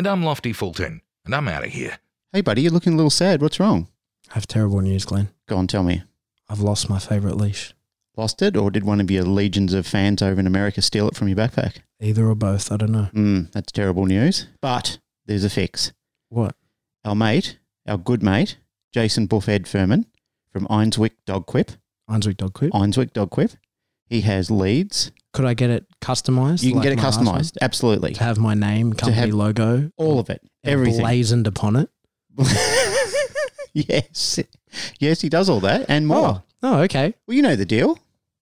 And I'm Lofty Fulton, and I'm out of here. Hey, buddy, you're looking a little sad. What's wrong? I have terrible news, Glenn. Go on, tell me. I've lost my favourite leash. Lost it, or did one of your legions of fans over in America steal it from your backpack? Either or both, I don't know. Mm, that's terrible news. But there's a fix. What? Our mate, our good mate, Jason Buffhead Furman from Einswick Dog Quip, Einswick Dog Quip. Einswick Dog Quip, he has leads. Could I get it customised? You can like get it my last one? customized. Absolutely. To have my name, company have logo, All of it. Everything. blazoned upon it. yes. Yes, he does all that and more. Oh, oh, okay. Well, you know the deal.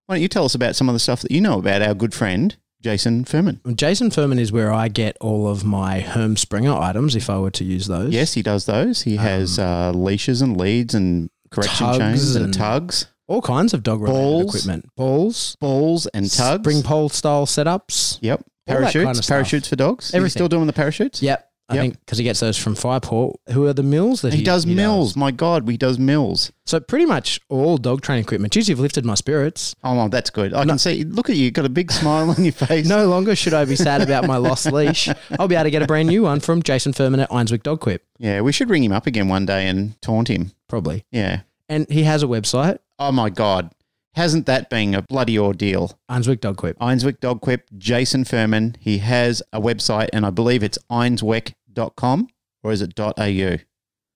Why don't you tell us about some of the stuff that you know about our good friend, Jason Furman? Jason Furman is where I get all of my Herm Sprenger items if I were to use those. Yes, he does those. He has uh, leashes and leads and correction Um, chains and, and- tugs, All kinds of dog related Balls. equipment. Balls, balls and tugs. spring pole style setups. Yep. All that Parachutes. kind of stuff. parachutes for dogs. Everything. still doing the parachutes? Yep. I Yep. think because he gets those from Fireport. Who are the mills that He, he, does mills. My God, he does mills. So pretty much all dog training equipment. Geez, you've lifted my spirits. Oh, well, that's good. I can see. Look at you. You've got a big smile on your face. No longer should I be sad about my lost leash. I'll be able to get a brand new one from Jason Furman at Einswick Dog Quip. Yeah, we should ring him up again one day and taunt him. Probably. Yeah. And he has a website, Oh my God. Hasn't that been a bloody ordeal? Einswick Dog Quip. Einswick Dog Quip, Jason Furman. He has a website, and I believe it's einswick.com or is it .au? I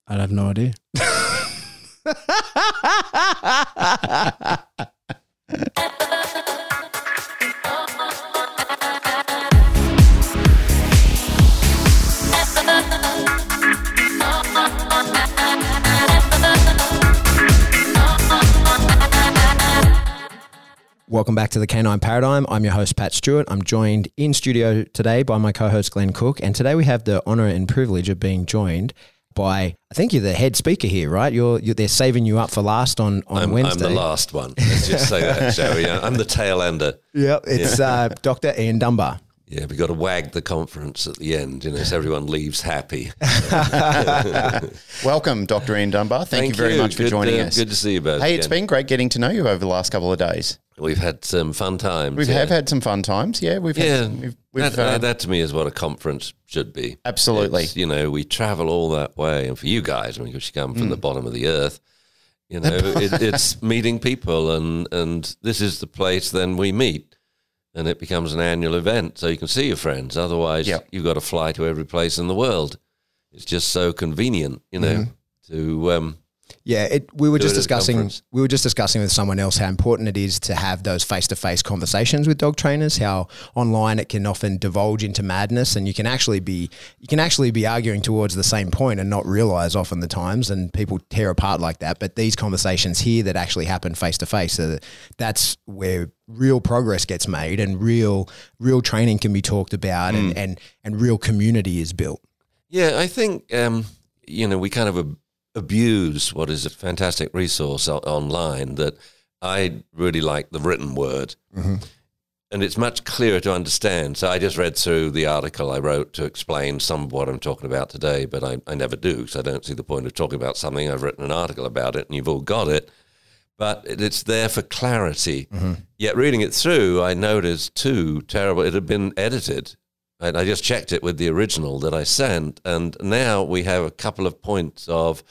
have no idea. Welcome back to the Canine Paradigm. I'm your host, Pat Stewart. I'm joined in studio today by my co host, Glenn Cook. And today we have the honor and privilege of being joined by, I think you're the head speaker here, right? You're, you're They're saving you up for last on, on I'm, I'm the last one. Let's just say that, shall we? I'm the tail ender. Yep, it's uh, Dr. Ian Dunbar. Yeah, we got to wag the conference at the end, you know, so everyone leaves happy. Welcome, Dr. Ian Dunbar. Thank, you very much for Good, joining uh, us. Good to see you both. Hey, it's been great getting to know you over the last couple of days. We've had some fun times. We yeah. have had some fun times. Yeah, we've Yeah, had. We've, we've, that, uh, that to me is what a conference should be. Absolutely. It's, you know, we travel all that way, and for you guys, I mean, because you come Mm. from the bottom of the earth, you know, it, it's meeting people, and and this is the place then we meet, and it becomes an annual event, so you can see your friends. Otherwise, Yep. you've got to fly to every place in the world. It's just so convenient, you know, Mm-hmm. to um, Yeah, it, we were Do just it at a discussing. We were just discussing with someone else how important it is to have those face-to-face conversations with dog trainers. How online it can often divulge into madness, and you can actually be you can actually be arguing towards the same point and not realize often the times, and people tear apart like that. But these conversations here that actually happen face to face, that's where real progress gets made, and real real training can be talked about, and and and real community is built. Yeah, I think um, you know we kind of abuse what is a fantastic resource o- online that I really like the written word, mm-hmm. and it's much clearer to understand. So I just read through the article I wrote to explain some of what I'm talking about today, but I, I never do, so I don't see the point of talking about something I've written an article about it, and you've all got it. But it's there for clarity. Mm-hmm. Yet reading it through, I noticed too terrible. It had been edited and I just checked it with the original that I sent, and now we have a couple of points of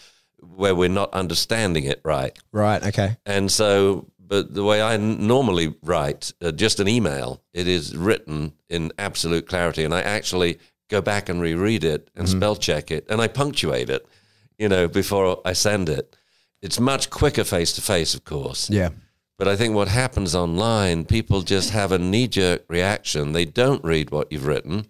where we're not understanding it right. Right. Okay. And so, but the way I normally write, uh, just an email, it is written in absolute clarity, and I actually go back and reread it and spell check it, and I punctuate it, you know, before I send it. It's much quicker face to face, of course. Yeah. But I think what happens online, people just have a knee jerk reaction. They don't read what you've written.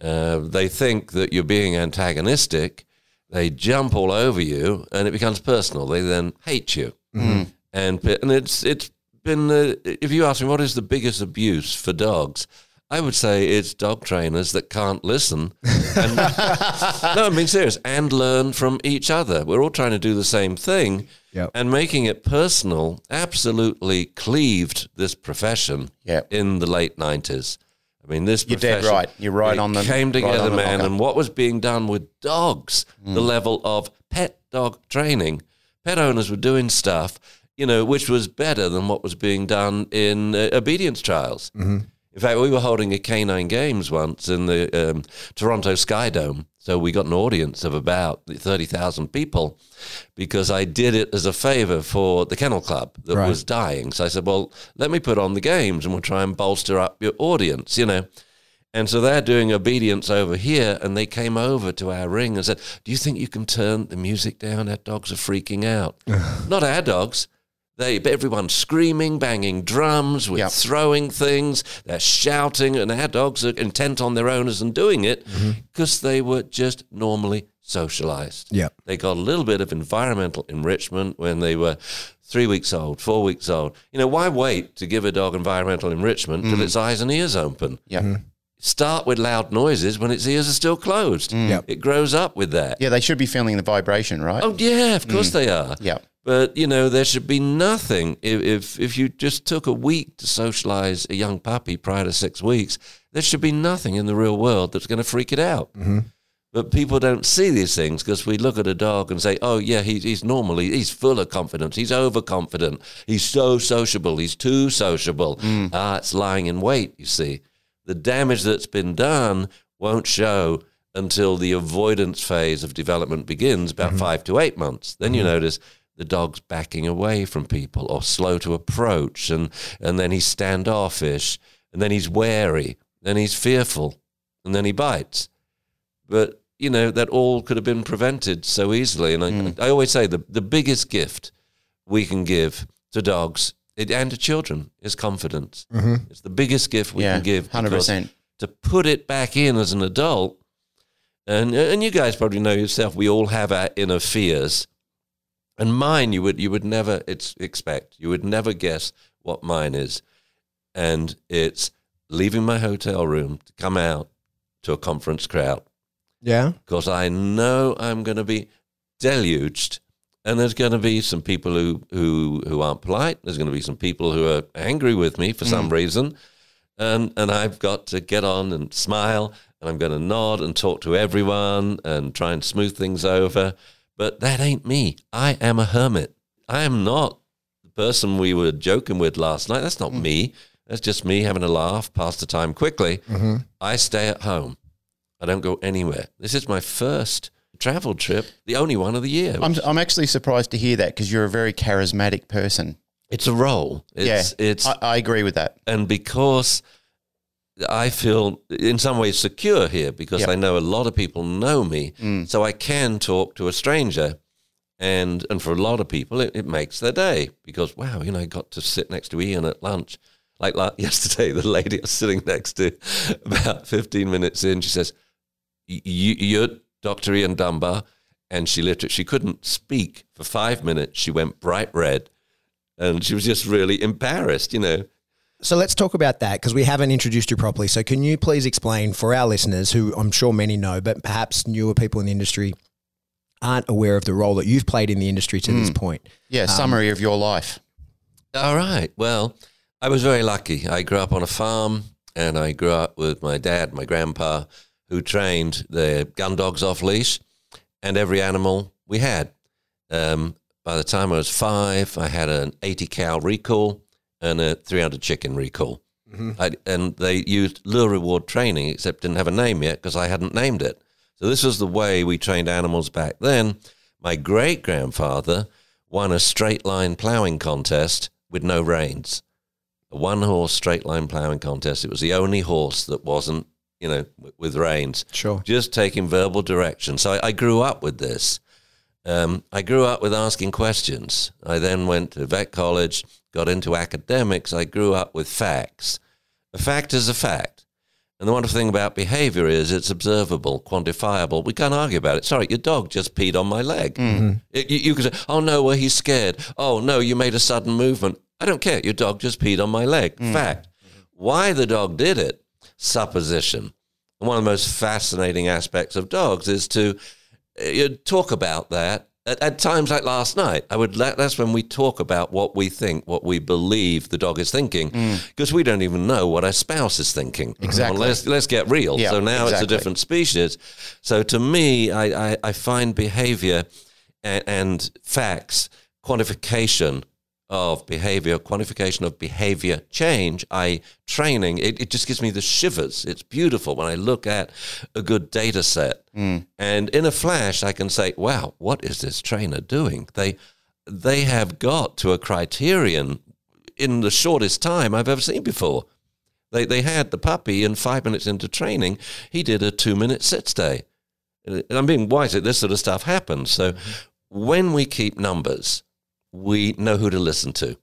Uh, they think that you're being antagonistic. They jump all over you, and it becomes personal. They then hate you, and and it's it's been. Uh, if you ask me what is the biggest abuse for dogs, I would say it's dog trainers that can't listen. And, no, I'm being serious. And learn from each other. We're all trying to do the same thing. Yep. And making it personal absolutely cleaved this profession Yep. in the late 90s. I mean, this You're dead right. You're right on the- came together, on the man. marker. And what was being done with dogs, the level of pet dog training, pet owners were doing stuff, you know, which was better than what was being done in uh, obedience trials. In fact, we were holding a canine games once in the um, Toronto Sky Dome. So we got an audience of about 30,000 people because I did it as a favor for the Kennel Club that Right. was dying. So I said, well, let me put on the games and we'll try and bolster up your audience, you know. And so they're doing obedience over here, and they came over to our ring and said, Do you think you can turn the music down? Our dogs are freaking out. Not our dogs. They, everyone's screaming, banging drums, with Yep. throwing things. They're shouting, and our dogs are intent on their owners and doing it mm-hmm. because they were just normally socialized. Yep. They got a little bit of environmental enrichment when they were three weeks old, four weeks old. You know, why wait to give a dog environmental enrichment till mm. its eyes and ears open? Yeah. Mm-hmm. Start with loud noises when its ears are still closed. Mm. Yep. It grows up with that. Yeah, they should be feeling the vibration, right? Oh yeah, of course mm. they are. Yeah. But you know, there should be nothing if, if if you just took a week to socialize a young puppy prior to six weeks. There should be nothing in the real world that's going to freak it out. Mm-hmm. But people don't see these things because we look at a dog and say, "Oh yeah, he, he's normally he's full of confidence. He's overconfident. He's so sociable. He's too sociable." Mm. Ah, it's lying in wait. You see, the damage that's been done won't show until the avoidance phase of development begins, about mm-hmm. five to eight months. Then you mm-hmm. notice the dog's backing away from people or slow to approach, and and then he's standoffish, and then he's wary, then he's fearful, and then he bites. But you know that all could have been prevented so easily. And I, hmm. I always say the the biggest gift we can give to dogs and to children is confidence. Mm-hmm. It's the biggest gift we Yeah, can give. 100%. To put it back in as an adult, and and you guys probably know yourself. We all have our inner fears, and mine you would you would never it's expect you would never guess what mine is, and it's leaving my hotel room to come out to a conference crowd Yeah. because I know I'm going to be deluged. And there's going to be some people who, who, who aren't polite. There's going to be some people who are angry with me for some mm. reason. And, and I've got to get on and smile. And I'm going to nod and talk to everyone and try and smooth things over. But that ain't me. I am a hermit. I am not the person we were joking with last night. That's not mm. me. That's just me having a laugh, pass the time quickly. Mm-hmm. I stay at home. I don't go anywhere. This is my first travel trip, the only one of the year. I'm, I'm actually surprised to hear that because you're a very charismatic person. it's a role. It's, yeah, it's I, I agree with that. and because I feel in some ways secure here because Yep. I know a lot of people know me, mm. so I can talk to a stranger, and and for a lot of people it, it makes their day because wow, you know, I got to sit next to Ian at lunch. Like la- yesterday, the lady I was sitting next to, about 15 minutes in, she says, "Y- you, "You're Dr. Ian Dunbar," and she literally she couldn't speak for five minutes. She went bright red, and she was just really embarrassed, you know. So let's talk about that because we haven't introduced you properly. So can you please explain for our listeners, who I'm sure many know, but perhaps newer people in the industry aren't aware of the role that you've played in the industry to this point? Yeah, summary of your life. All right. Well, I was very lucky. I grew up on a farm and I grew up with my dad, my grandpa, who trained the gun dogs off leash and every animal we had. Um, by the time I was five, I had an 80 cow recall and a 300 chicken recall. Mm-hmm. I, and they used lure reward training, except didn't have a name yet because I hadn't named it. So this was the way we trained animals back then. My great grandfather won a straight line plowing contest with no reins. A one horse straight line plowing contest. It was the only horse that wasn't, you know, w- with reins. Sure. Just taking verbal direction. So I, I grew up with this. Um, I grew up with asking questions. I then went to vet college, got into academics. I grew up with facts. A fact is a fact. And the wonderful thing about behavior is it's observable, quantifiable. We can't argue about it. Sorry, your dog just peed on my leg. It- you, you can say, oh no, well, he's scared. Oh no, you made a sudden movement. I don't care. Your dog just peed on my leg. Mm. Fact. Why the dog did it supposition. And one of the most fascinating aspects of dogs is to uh, talk about that at, at, times like last night. I would that's when we talk about what we think, what we believe the dog is thinking, because mm. we don't even know what our spouse is thinking. Exactly. Well, let's let's get real. Yeah, so now exactly. it's a different species. So to me, I, I, I find behavior and, and facts quantification of behavior, quantification of behavior change, I training, it, it just gives me the shivers. It's beautiful when I look at a good data set. Mm. And in a flash, I can say, wow, what is this trainer doing? They, they have got to a criterion in the shortest time I've ever seen before. They, they had the puppy, and five minutes into training, he did a two minute sit stay. And I'm being wise that this sort of stuff happens. So mm-hmm. when we keep numbers, we know who to listen to.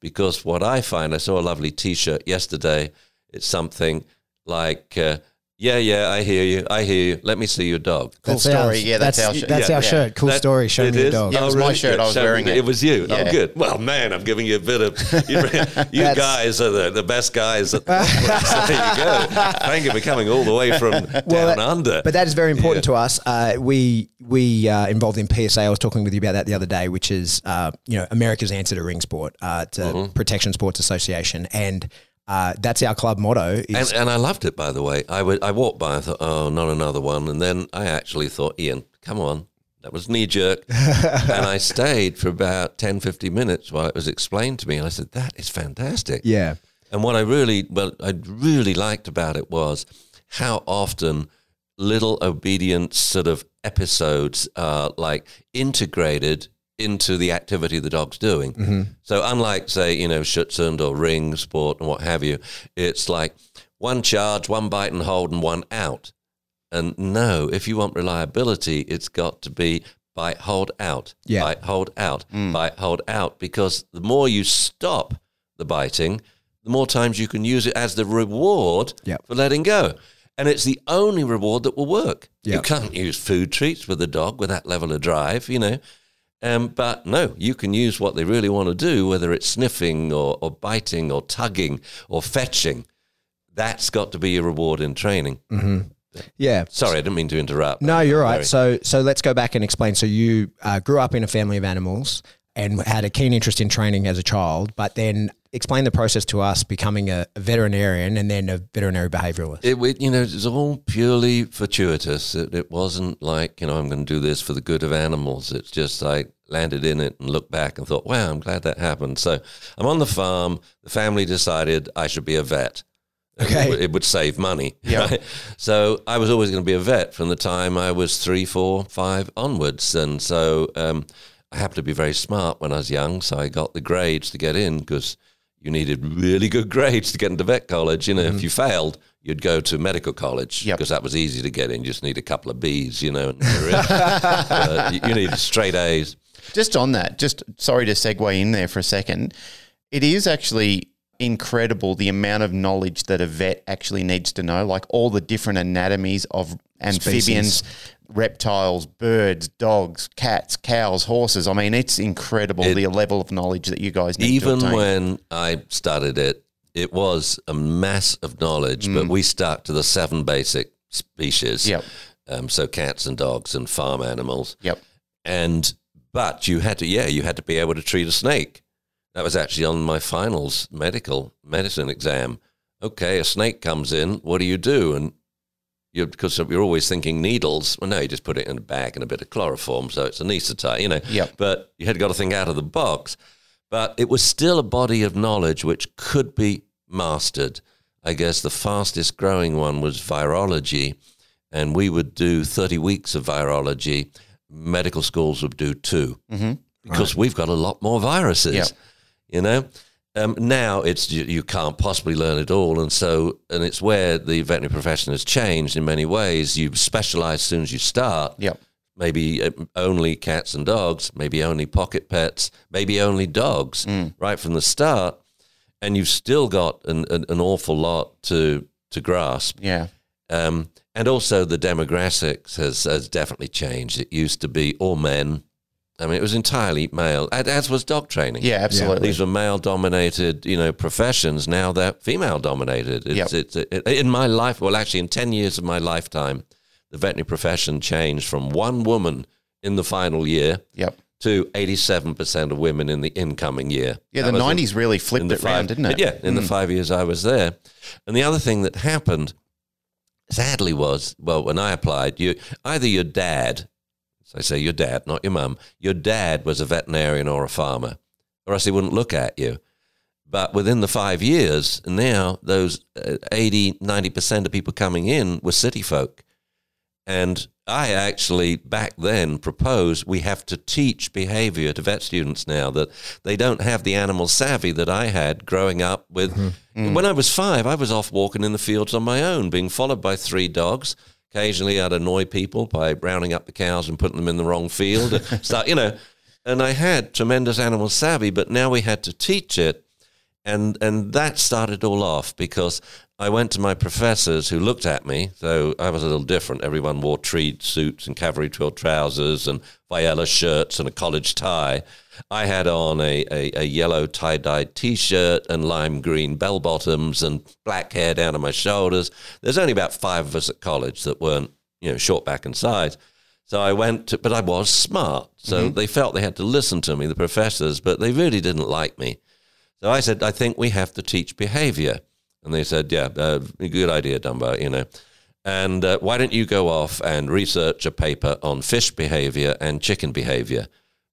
Because what I find, I saw a lovely t shirt yesterday. It's something like, uh, yeah, yeah, I hear you. I hear you. Let me see your dog. Cool That's story. our- yeah, that's, that's- our shirt. that's yeah. our yeah. shirt. Cool That- story. Show it me your is? dog. Yeah, it was my shirt. I was Show wearing me- it. It was you. Yeah. Oh, good. Well, man, I'm giving you a bit of. You, you guys are the, the best guys. At the so there you go. Thank you for coming all the way from down that- under. But that is very important Yeah. to us. Uh, we we uh, involved in PSA. I was talking with you about that the other day, which is uh, you know America's answer to ring sport, uh, to Mm-hmm. Protection Sports Association, and uh, that's our club motto. Is, And, and I loved it, by the way. I would- I walked by I thought, oh, not another one. And then I actually thought, Ian, come on. That was knee jerk. and I stayed for about 10, 15 minutes while it was explained to me. And I said, that is fantastic. yeah, And what I really, well, I really liked about it was how often little obedience sort of episodes are like integrated into the activity the dog's doing. Mm-hmm. So unlike say, you know, Schutzhund or ring sport and what have you, it's like one charge, one bite and hold and one out. And no, if you want reliability, it's got to be bite, hold out, Yeah. bite, hold out, mm. bite, hold out, because the more you stop the biting, the more times you can use it as the reward Yep. for letting go. And it's the only reward that will work. You can't use food treats with a dog with that level of drive, you know. Um, but no, you can use what they really want to do, whether it's sniffing or, or biting or tugging or fetching. That's got to be your reward in training. yeah. Sorry, I didn't mean to interrupt. No, you're right. Very- So so let's go back and explain. So you uh, grew up in a family of animals and had a keen interest in training as a child, but then explain the process to us becoming a, a veterinarian and then a veterinary behavioralist. It, it, you know, it was all purely fortuitous. It, it wasn't like, you know, I'm going to do this for the good of animals. It's just like landed in it and looked back and thought, wow, I'm glad that happened. So I'm on the farm. The family decided I should be a vet. Okay. It, would- it would save money. Yeah. right? So I was always going to be a vet from the time I was three, four, five onwards. And so um, I happened to be very smart when I was young. So I got the grades to get in because you needed really good grades to get into vet college. You know, if you failed, you'd go to medical college Yep. because that was easy to get in. You just need a couple of B's, you know. Uh, you, you need straight A's. Just on that, just sorry to segue in there for a second. It is actually incredible the amount of knowledge that a vet actually needs to know, like all the different anatomies of amphibians, reptiles, birds, dogs, cats, cows, horses. I mean, it's incredible It- the level of knowledge that you guys need Even when I started it, it was a mass of knowledge, but we stuck to the seven basic species. Mm. Yep. Um, so cats and dogs and farm animals. Yep. And but you had to, yeah, you had to be able to treat a snake. That was actually on my finals medical medicine exam. Okay, a snake comes in. What do you do? And you because you're always thinking needles. Well, no, you just put it in a bag and a bit of chloroform, so it's anesthetized, you know. Yep. But you had got to think out of the box. But it was still a body of knowledge which could be mastered. I guess the fastest growing one was virology, and we would do 30 weeks of virology. Medical schools would do 2 mm-hmm. because we've got a lot more viruses. Yep. You know, um, now it's you, you can't possibly learn it all, and so and it's where the veterinary profession has changed in many ways. You specialize as soon as you start Yep. maybe uh, only cats and dogs, maybe only pocket pets, maybe only dogs right from the start, and you've still got an, an, an awful lot to to grasp. Yeah. Um, and also the demographics has, has definitely changed. It used to be all men, I mean, it was entirely male, as was dog training. Yeah, absolutely. These were male-dominated, you know, professions. Now they're female-dominated. It's, Yep. it's it, in my life. Well, actually, in ten years of my lifetime, the veterinary profession changed from one woman in the final year Yep. to eighty-seven percent of women in the incoming year. Yeah, That the was in- '90s really flipped the it five, round, didn't it? Yeah, in the hmm. five years I was there. And the other thing that happened, sadly, was well, when I applied, you either your dad, so I say your dad, not your mum, your dad was a veterinarian or a farmer, or else he wouldn't look at you. But within the five years, now those uh, 80, 90% of people coming in were city folk. And I actually back then proposed we have to teach behavior to vet students now that they don't have the animal savvy that I had growing up with. When I was five, I was off walking in the fields on my own, being followed by three dogs. Occasionally, I'd annoy people by rounding up the cows and putting them in the wrong field. so, you know, and I had tremendous animal savvy, but now we had to teach it and and that started all off because I went to my professors who looked at me. though I was a little different. Everyone wore tweed suits and cavalry twill trousers and Viyella shirts and a college tie. I had on a, a, a yellow tie dyed t shirt and lime green bell bottoms and black hair down to my shoulders. There's only about five of us at college that weren't you know short back and sides. So I went, to, but I was smart. So they felt they had to listen to me, the professors, but they really didn't like me. So I said, I think we have to teach behavior. And they said, yeah, uh, good idea, Dunbar, you know. And uh, why don't you go off and research a paper on fish behavior and chicken behavior?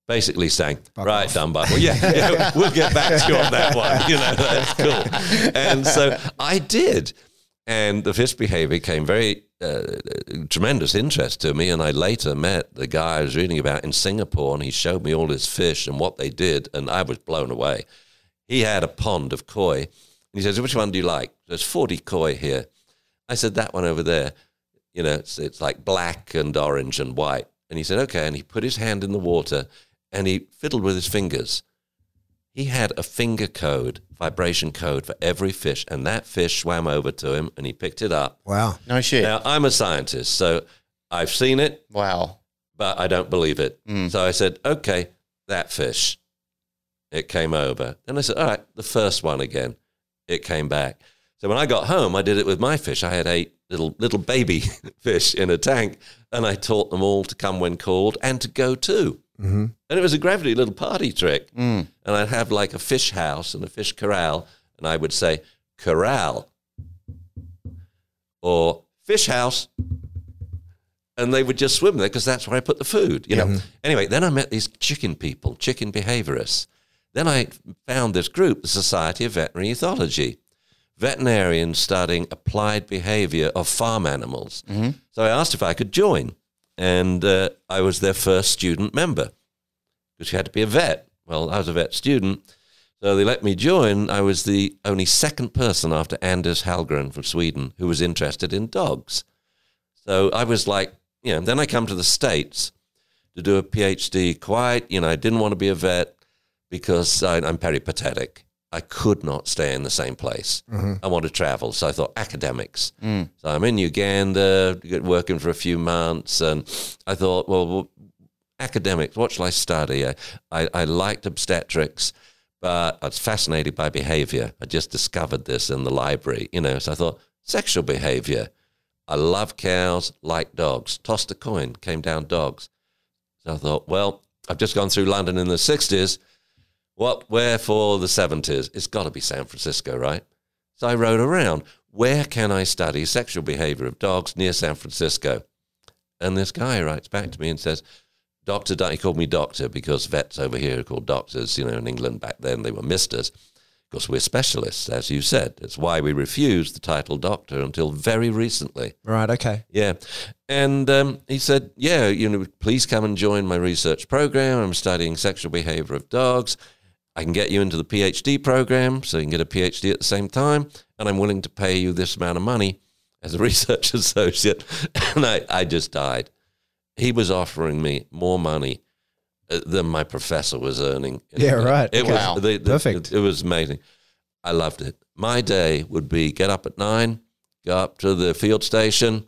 Basically saying, right, Dunbar, well, yeah, yeah, we'll get back to you on that one. You know, that's cool. And so I did. And the fish behavior came very uh, tremendous interest to me. And I later met the guy I was reading about in Singapore, and he showed me all his fish and what they did, and I was blown away. He had a pond of koi, and he says, "Which one do you like?" There's 40 koi here. I said, "That one over there." You know, it's, it's like black and orange and white. And he said, "Okay." And he put his hand in the water, and he fiddled with his fingers. He had a finger code, vibration code for every fish, and that fish swam over to him, and he picked it up. Wow. No shit. Now, I'm a scientist, so I've seen it, wow. but I don't believe it. Hmm. So I said, okay, that fish. It came over. Then I said, all right, the first one again. It came back. So when I got home, I did it with my fish. I had eight little little baby fish in a tank, and I taught them all to come when called and to go too. Mm-hmm. And it was a gravity little party trick. Mm. And I'd have like a fish house and a fish corral, and I would say corral or fish house and they would just swim there because that's where I put the food. You know. Mm-hmm. Anyway, then I met these chicken people, chicken behaviorists. Then I found this group, the Society of Veterinary Ethology, veterinarians studying applied behavior of farm animals. Mm-hmm. So I asked if I could join, and uh, I was their first student member because you had to be a vet. Well, I was a vet student. So they let me join. I was the only second person after Anders Hallgren from Sweden who was interested in dogs. So I was like, you know, then I come to the States to do a PhD. Quite, you know, I didn't want to be a vet because I, I'm peripatetic. I could not stay in the same place. I want to travel. So I thought academics. So I'm in Uganda, working for a few months. And I thought, well, well academics, what shall I study? I, I, I liked obstetrics, but I was fascinated by behavior. I just discovered this in the library, you know. So I thought, sexual behavior. I love cows, like dogs. Tossed a coin, came down dogs. So I thought, well, I've just gone through London in the 60s. What, where for the 70s? It's got to be San Francisco, right? So I rode around. Where can I study sexual behavior of dogs near San Francisco? And this guy writes back to me and says, Doctor, Dun-" he called me doctor because vets over here are called doctors. You know, in England back then they were misters because we're specialists, as you said. It's why we refused the title doctor until very recently. Right. Okay. Yeah. And um, he said, Yeah, you know, please come and join my research program. I'm studying sexual behavior of dogs. I can get you into the PhD program so you can get a PhD at the same time. And I'm willing to pay you this amount of money as a research associate. And I, I just died. He was offering me more money uh, than my professor was earning. Yeah, right. It was Wow. the- the- Perfect. It, was amazing. I loved it. My day would be get up at nine, go up to the field station,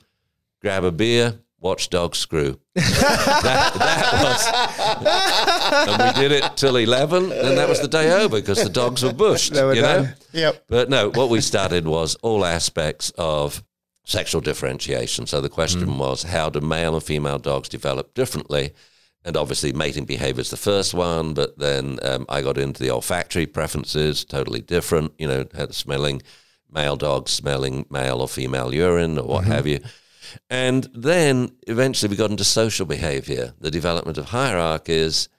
grab a beer, watch dogs screw. that, that was, and we did it till eleven, and that was the day over because the dogs were bushed. They were you know? Yep. But no, what we started was all aspects of sexual differentiation. So the question was, how do male and female dogs develop differently? And obviously, mating behavior is the first one, but then um, I got into the olfactory preferences, totally different. You know, had smelling male dogs smelling male or female urine or what have you. And then eventually we got into social behavior, the development of hierarchies,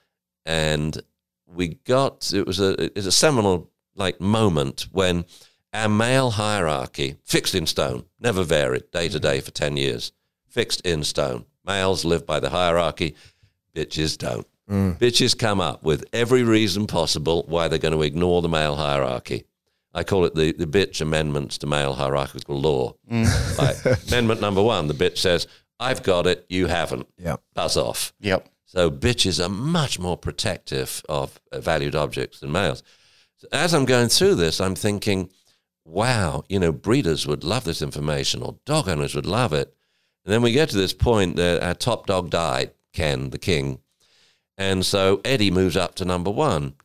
and we got it was a it's a seminal like moment when our male hierarchy fixed in stone, never varied day to day for ten years, fixed in stone. Males live by the hierarchy, bitches don't. Mm. Bitches come up with every reason possible why they're going to ignore the male hierarchy. I call it the, the bitch amendments to male hierarchical law. Like, amendment number one, the bitch says, I've got it, you haven't. Yeah. Buzz off. Yep. So bitches are much more protective of uh, valued objects than males. So as I'm going through this, I'm thinking, wow, you know, breeders would love this information or dog owners would love it. And then we get to this point that our top dog died, Ken, the king. And so Eddie moves up to number one.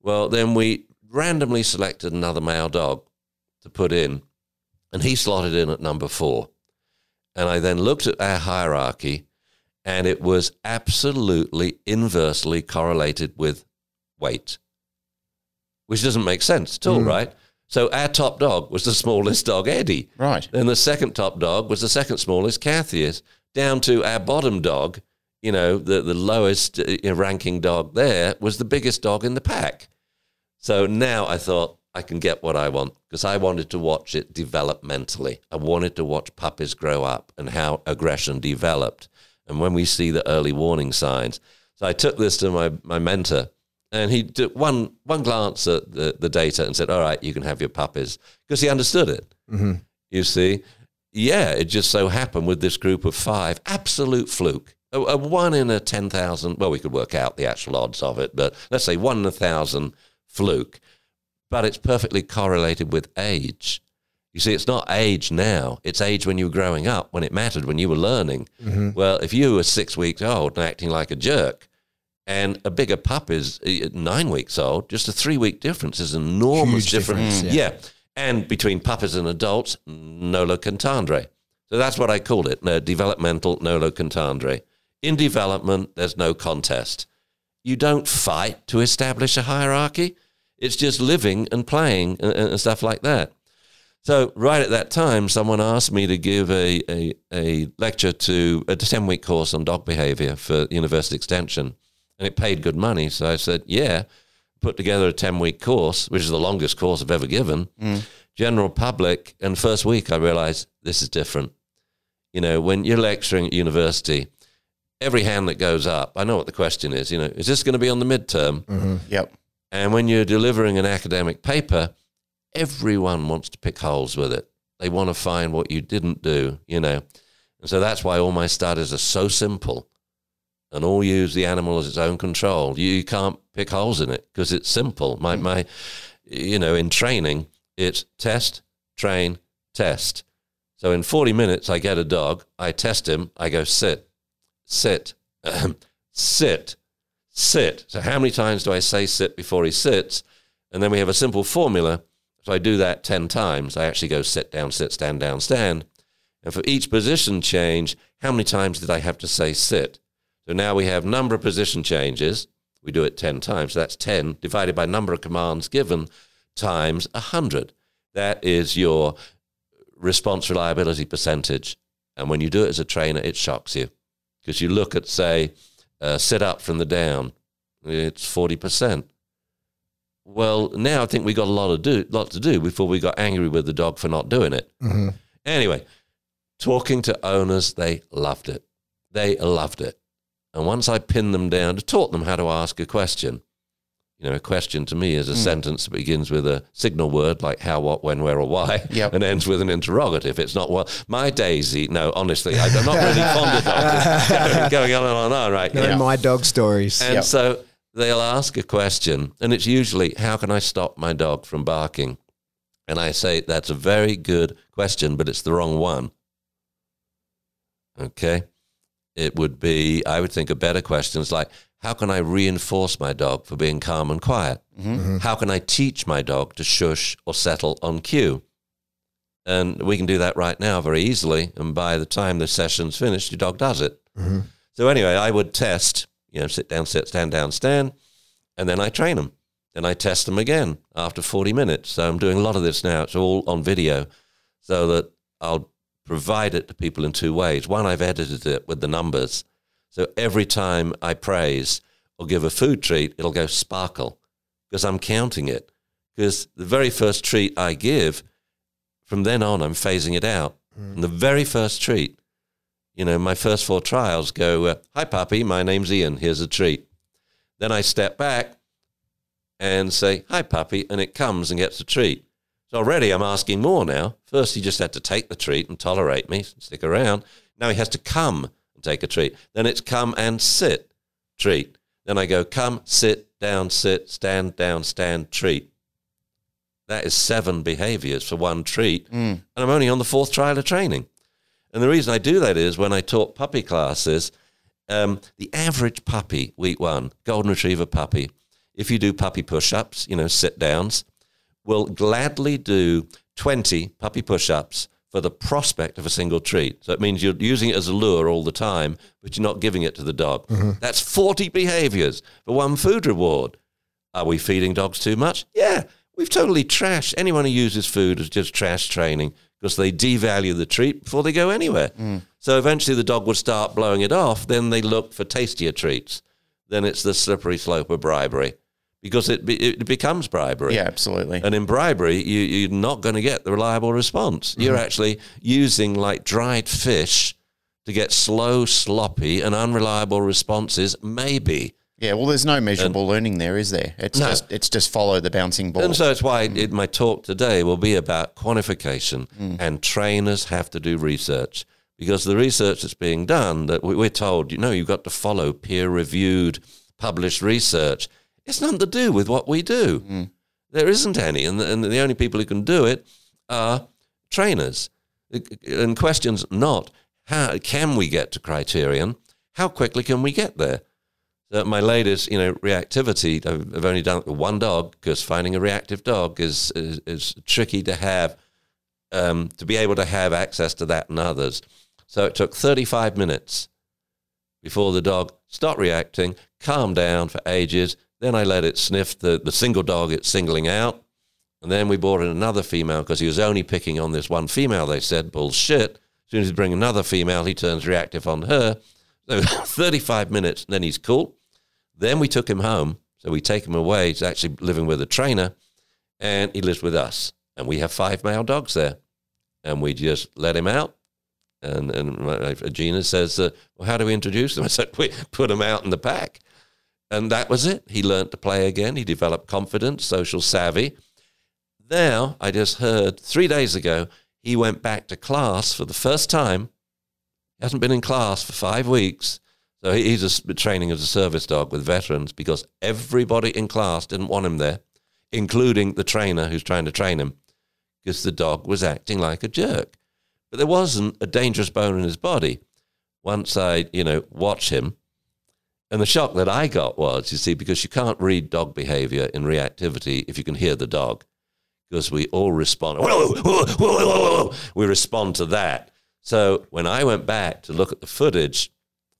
Well, then we randomly selected another male dog to put in, and he slotted in at number four. And I then looked at our hierarchy, and it was absolutely inversely correlated with weight, which doesn't make sense at all, right? So our top dog was the smallest dog, Eddie. Right. Then the second top dog was the second smallest, Cathius, down to our bottom dog, you know, the, the lowest uh, ranking dog there was the biggest dog in the pack. So now I thought I can get what I want because I wanted to watch it developmentally. I wanted to watch puppies grow up and how aggression developed. And when we see the early warning signs. So I took this to my, my mentor and he did one, one glance at the, the data and said, All right, you can have your puppies because he understood it. Mm-hmm. You see, yeah, it just so happened with this group of five, absolute fluke. A, a one in a 10,000, well, we could work out the actual odds of it, but let's say one in a thousand fluke. But it's perfectly correlated with age. You see, it's not age now, it's age when you were growing up, when it mattered, when you were learning. Well, if you were six weeks old and acting like a jerk, and a bigger pup is uh, nine weeks old, just a three week difference is an enormous Huge difference. difference, yeah. And between puppies and adults, nolo contendere. So that's what I called it, no, developmental nolo contendere. In development, there's no contest. You don't fight to establish a hierarchy. It's just living and playing and, and stuff like that. So right at that time, someone asked me to give a, a, a lecture to a 10 week course on dog behavior for University Extension. And it paid good money. So I said, yeah, put together a 10 week course, which is the longest course I've ever given. Mm. General public. And first week, I realized this is different. You know, when you're lecturing at university, every hand that goes up, I know what the question is. You know, is this going to be on the midterm? Mm-hmm. Yep. And when you're delivering an academic paper, everyone wants to pick holes with it. They want to find what you didn't do, you know. And so that's why all my studies are so simple and all use the animal as its own control. You, you can't pick holes in it because it's simple. My, mm. my, you know, in training, it's test, train, test. So in 40 minutes, I get a dog, I test him, I go sit, sit, um, sit, sit. So how many times do I say sit before he sits? And then we have a simple formula. So I do that 10 times. I actually go sit down, sit, stand down, stand. And for each position change, how many times did I have to say sit? So now we have number of position changes. We do it 10 times. So that's 10 divided by number of commands given times 100. That is your response reliability percentage. And when you do it as a trainer, it shocks you because you look at, say, uh, sit up from the down, it's 40%. Well, now I think we got a lot, of do, lot to do before we got angry with the dog for not doing it. Anyway, talking to owners, they loved it. They loved it. And once I pinned them down to taught them how to ask a question, you know, a question to me is a hmm. sentence that begins with a signal word like how, what, when, where, or why, Yep. and ends with an interrogative. It's not, well, my Daisy. No, honestly, I'm not really fond of dogs. going, on and on and on, right? No, Yeah. my dog stories. And Yep. so they'll ask a question, and it's usually, How can I stop my dog from barking? And I say, That's a very good question, but it's the wrong one. Okay. it would be, I would think a better question is like, how can I reinforce my dog for being calm and quiet? Mm-hmm. Mm-hmm. How can I teach my dog to shush or settle on cue? And we can do that right now very easily. And by the time the session's finished, your dog does it. Mm-hmm. So anyway, I would test, you know, sit down, sit, stand down, stand, and then I train them. Then I test them again after 40 minutes. So I'm doing a lot of this now. It's all on video so that I'll provide it to people in two ways. One, I've edited it with the numbers. So every time I praise or give a food treat, it'll go sparkle because I'm counting it. Because the very first treat I give, from then on, I'm phasing it out. And the very first treat, you know, my first four trials go, uh, Hi, puppy, my name's Ian. Here's a treat. Then I step back and say, Hi, puppy, and it comes and gets a treat. So already I'm asking more now. First, he just had to take the treat and tolerate me, stick around. Now he has to come and take a treat. Then it's come and sit, treat. Then I go, come, sit, down, sit, stand, down, stand, treat. That is seven behaviors for one treat. And I'm only on the fourth trial of training. And the reason I do that is when I taught puppy classes, um, the average puppy, week one, golden retriever puppy, if you do puppy push ups, you know, sit downs, will gladly do 20 puppy push ups for the prospect of a single treat. So it means you're using it as a lure all the time, but you're not giving it to the dog. Mm-hmm. That's 40 behaviors for one food reward. Are we feeding dogs too much? Yeah, we've totally trashed. Anyone who uses food is just trash training because they devalue the treat before they go anywhere. Mm. So eventually the dog would start blowing it off. Then they look for tastier treats. Then it's the slippery slope of bribery because it, be, it becomes bribery. Yeah, absolutely. And in bribery, you, you're not going to get the reliable response. You're mm-hmm. actually using like dried fish to get slow, sloppy, and unreliable responses, maybe. Yeah, well, there's no measurable learning there, is there? It's No. just it's just follow the bouncing ball. And so it's why mm. it, my talk today will be about quantification, mm. and trainers have to do research because the research that's being done that we, we're told, you know, you've got to follow peer-reviewed, published research. It's nothing to do with what we do. There isn't any, and the, and the only people who can do it are trainers. And questions not how can we get to criterion? How quickly can we get there? So my latest, you know, reactivity. I've, I've only done it with one dog because finding a reactive dog is is, is tricky to have, um, to be able to have access to that and others. So it took 35 minutes before the dog stopped reacting, calmed down for ages. Then I let it sniff the, the single dog it's singling out. And then we brought in another female because he was only picking on this one female. They said, bullshit. As soon as you bring another female, he turns reactive on her. So 35 minutes, then he's cool. Then we took him home. So we take him away. He's actually living with a trainer, and he lives with us. And we have five male dogs there. And we just let him out. And, and Gina says, uh, Well, how do we introduce them? I said, We put him out in the pack. And that was it. He learned to play again. He developed confidence, social savvy. Now, I just heard three days ago, he went back to class for the first time. He hasn't been in class for five weeks. So he's training as a service dog with veterans because everybody in class didn't want him there, including the trainer who's trying to train him, because the dog was acting like a jerk. But there wasn't a dangerous bone in his body. Once I, you know, watch him, and the shock that I got was, you see, because you can't read dog behavior in reactivity if you can hear the dog, because we all respond. Whoa, whoa, whoa. We respond to that. So when I went back to look at the footage,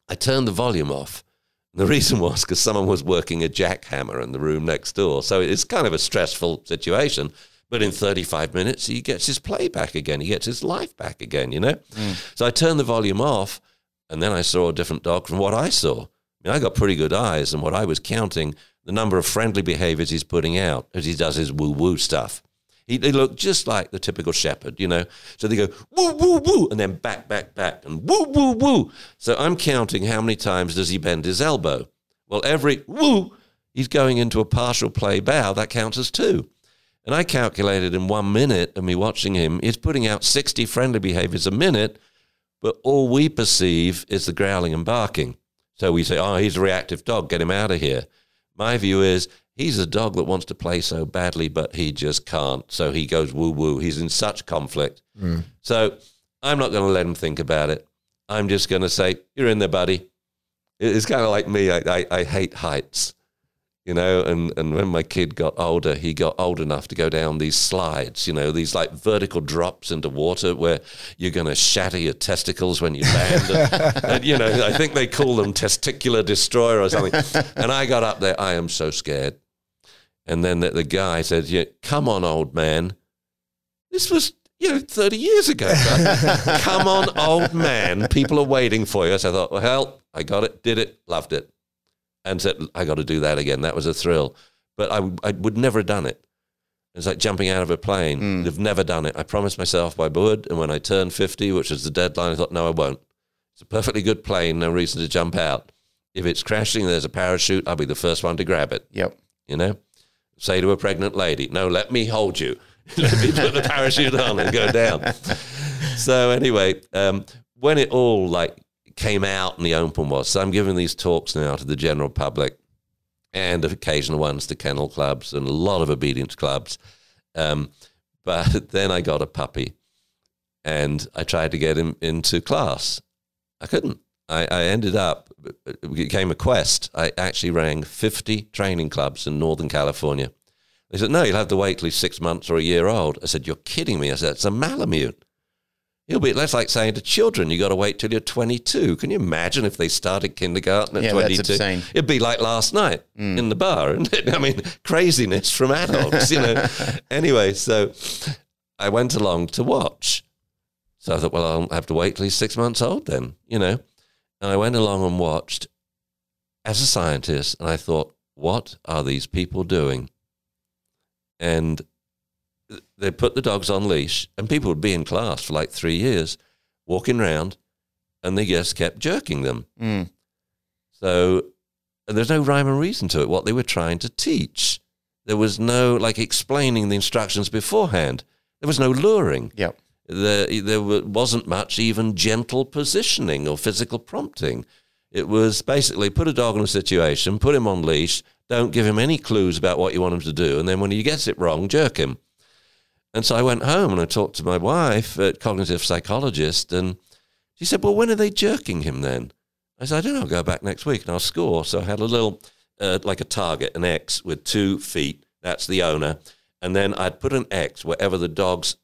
I turned the volume off. And The reason was because someone was working a jackhammer in the room next door. So it's kind of a stressful situation. But in 35 minutes, he gets his play back again. He gets his life back again, you know? Mm. So I turned the volume off, and then I saw a different dog from what I saw. I mean, I got pretty good eyes, and what I was counting, the number of friendly behaviors he's putting out as he does his woo woo stuff. He, they look just like the typical shepherd, you know. So they go woo woo woo, and then back back back, and woo woo woo. So I'm counting how many times does he bend his elbow. Well, every woo, he's going into a partial play bow. That counts as two. And I calculated in one minute of me watching him, he's putting out 60 friendly behaviors a minute, but all we perceive is the growling and barking. So we say, oh, he's a reactive dog, get him out of here. My view is he's a dog that wants to play so badly, but he just can't. So he goes woo woo. He's in such conflict. Mm. So I'm not going to let him think about it. I'm just going to say, you're in there, buddy. It's kind of like me. I, I, I hate heights, you know. And, and when my kid got older, he got old enough to go down these slides, you know, these like vertical drops into water where you're going to shatter your testicles when you land. and, and, you know, I think they call them testicular destroyer or something. And I got up there. I am so scared. And then the, the guy said, yeah, "Come on, old man." This was you know, 30 years ago. Come on, old man. People are waiting for you. So I thought, well, hell, I got it, did it, loved it. And said, I got to do that again. That was a thrill. But I, I would never have done it. It's like jumping out of a plane. Mm. I've never done it. I promised myself I would. And when I turned 50, which was the deadline, I thought, no, I won't. It's a perfectly good plane. No reason to jump out. If it's crashing, there's a parachute. I'll be the first one to grab it. Yep. You know? Say to a pregnant lady, no, let me hold you. let me put the parachute on and go down. So anyway, um, when it all like came out in the open was, so I'm giving these talks now to the general public and occasional ones to kennel clubs and a lot of obedience clubs. Um, but then I got a puppy and I tried to get him into class. I couldn't. I, I ended up, it became a quest. I actually rang 50 training clubs in Northern California. They said, no, you'll have to wait till he's six months or a year old. I said, you're kidding me. I said, it's a Malamute. He'll be, that's like saying to children, you got to wait till you're 22. Can you imagine if they started kindergarten at Yeah, 22? obscene. It'd be like last night hmm. in the bar. I mean, craziness from adults, you know. anyway, so I went along to watch. So I thought, well, I'll have to wait till he's six months old then, you know. And I went along and watched as a scientist, and I thought, what are these people doing? And they put the dogs on leash, and people would be in class for like three years, walking around, and they just kept jerking them. Mm. So and there's no rhyme or reason to it, what they were trying to teach. There was no like explaining the instructions beforehand. There was no luring. Yep. There, there wasn't much even gentle positioning or physical prompting. It was basically put a dog in a situation, put him on leash, don't give him any clues about what you want him to do, and then when he gets it wrong, jerk him. And so I went home and I talked to my wife, a cognitive psychologist, and she said, Well, when are they jerking him then? I said, I don't know, I'll go back next week and I'll score. So I had a little, uh, like a target, an X with two feet. That's the owner. And then I'd put an X wherever the dog's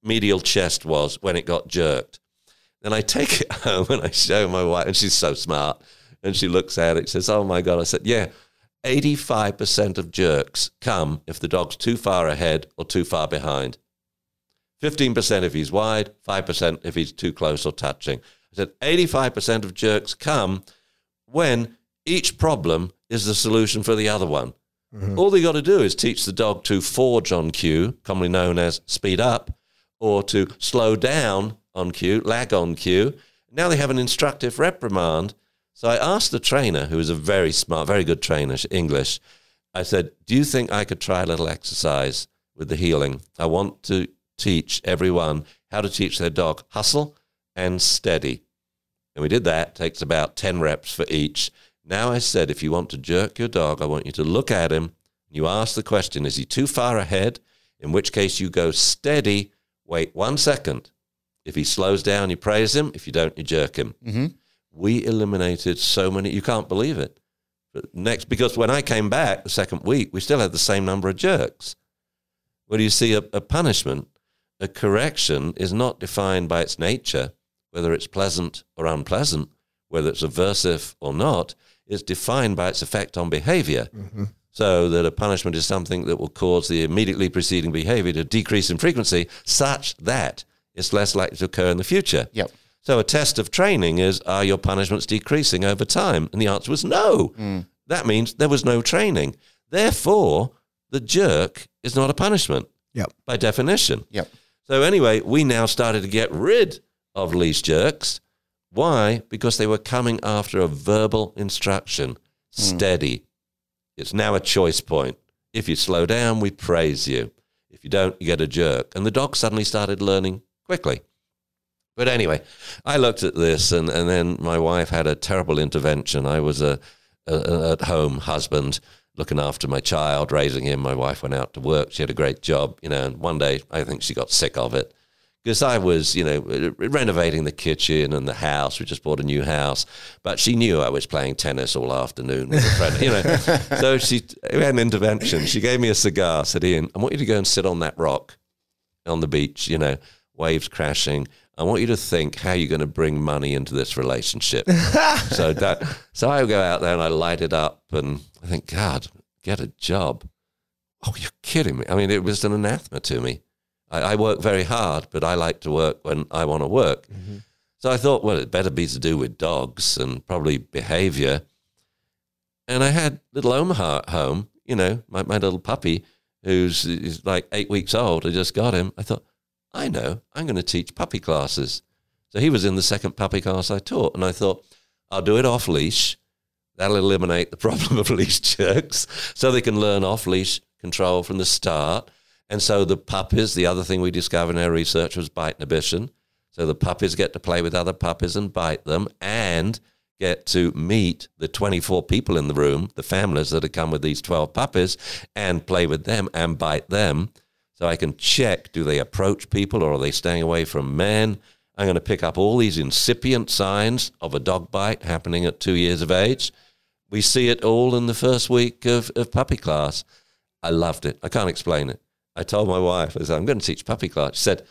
medial chest was when it got jerked. Then I take it home and I show my wife, and she's so smart. And she looks at it, says, Oh my God. I said, Yeah, 85% of jerks come if the dog's too far ahead or too far behind. 15% if he's wide, 5% if he's too close or touching. I said 85% of jerks come when each problem is the solution for the other one. Mm-hmm. All they got to do is teach the dog to forge on cue, commonly known as speed up, or to slow down on cue, lag on cue. Now they have an instructive reprimand. So I asked the trainer, who is a very smart, very good trainer, English, I said, Do you think I could try a little exercise with the heeling? I want to teach everyone how to teach their dog hustle and steady. And we did that. takes about 10 reps for each. Now I said, if you want to jerk your dog, I want you to look at him. You ask the question, is he too far ahead? In which case you go steady, wait one second. If he slows down, you praise him. If you don't, you jerk him. Mm-hmm. We eliminated so many, you can't believe it. But next, because when I came back the second week, we still had the same number of jerks. Where you see a, a punishment, a correction is not defined by its nature, whether it's pleasant or unpleasant, whether it's aversive or not, is defined by its effect on behavior. Mm-hmm. So that a punishment is something that will cause the immediately preceding behavior to decrease in frequency such that it's less likely to occur in the future. Yep. So a test of training is are your punishments decreasing over time? And the answer was no. Hmm. That means there was no training. Therefore, the jerk is not a punishment Yep. by definition. Yep. So anyway, we now started to get rid of leash jerks. Why? Because they were coming after a verbal instruction. Hmm. Steady. It's now a choice point. If you slow down, we praise you. If you don't, you get a jerk. And the dog suddenly started learning quickly. But anyway, I looked at this, and, and then my wife had a terrible intervention. I was a, a, at home husband looking after my child, raising him. My wife went out to work. She had a great job, you know. And one day, I think she got sick of it, because I was, you know, renovating the kitchen and the house. We just bought a new house, but she knew I was playing tennis all afternoon with a friend, you know. so she we had an intervention. She gave me a cigar, said, "Ian, I want you to go and sit on that rock on the beach, you know, waves crashing. I want you to think how you're going to bring money into this relationship." so that, so I go out there and I light it up, and I think, God, get a job. Oh, you're kidding me! I mean, it was an anathema to me. I, I, work very hard, but I like to work when I want to work. Mm-hmm. So I thought, well, it better be to do with dogs and probably behavior. And I had little Omaha at home, you know, my, my little puppy who's like eight weeks old. I just got him. I thought, I know, I'm going to teach puppy classes. So he was in the second puppy class I taught. And I thought, I'll do it off leash. That'll eliminate the problem of leash jerks so they can learn off leash control from the start. And so the puppies, the other thing we discovered in our research was bite inhibition. So the puppies get to play with other puppies and bite them and get to meet the 24 people in the room, the families that have come with these 12 puppies, and play with them and bite them. So I can check do they approach people or are they staying away from men? I'm going to pick up all these incipient signs of a dog bite happening at two years of age. We see it all in the first week of, of puppy class. I loved it. I can't explain it. I told my wife, I said, I'm going to teach puppy class. She said,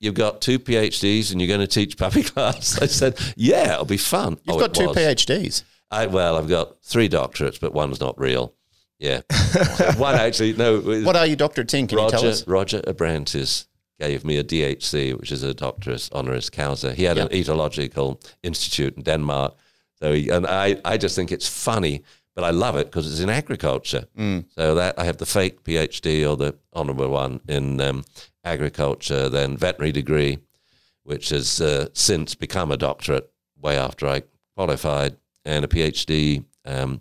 You've got two PhDs and you're going to teach puppy class. I said, Yeah, it'll be fun. You've oh, got two was. PhDs. I, well, I've got three doctorates, but one's not real. Yeah. one actually, no. What are your doctorates in? Can Roger, you tell us? Roger Abrantes gave me a DHC, which is a doctorate honoris causa. He had yep. an ethological institute in Denmark. So he, and I, I just think it's funny but I love it because it's in agriculture. Mm. So that I have the fake PhD or the honourable one in um, agriculture, then veterinary degree, which has uh, since become a doctorate way after I qualified, and a PhD um,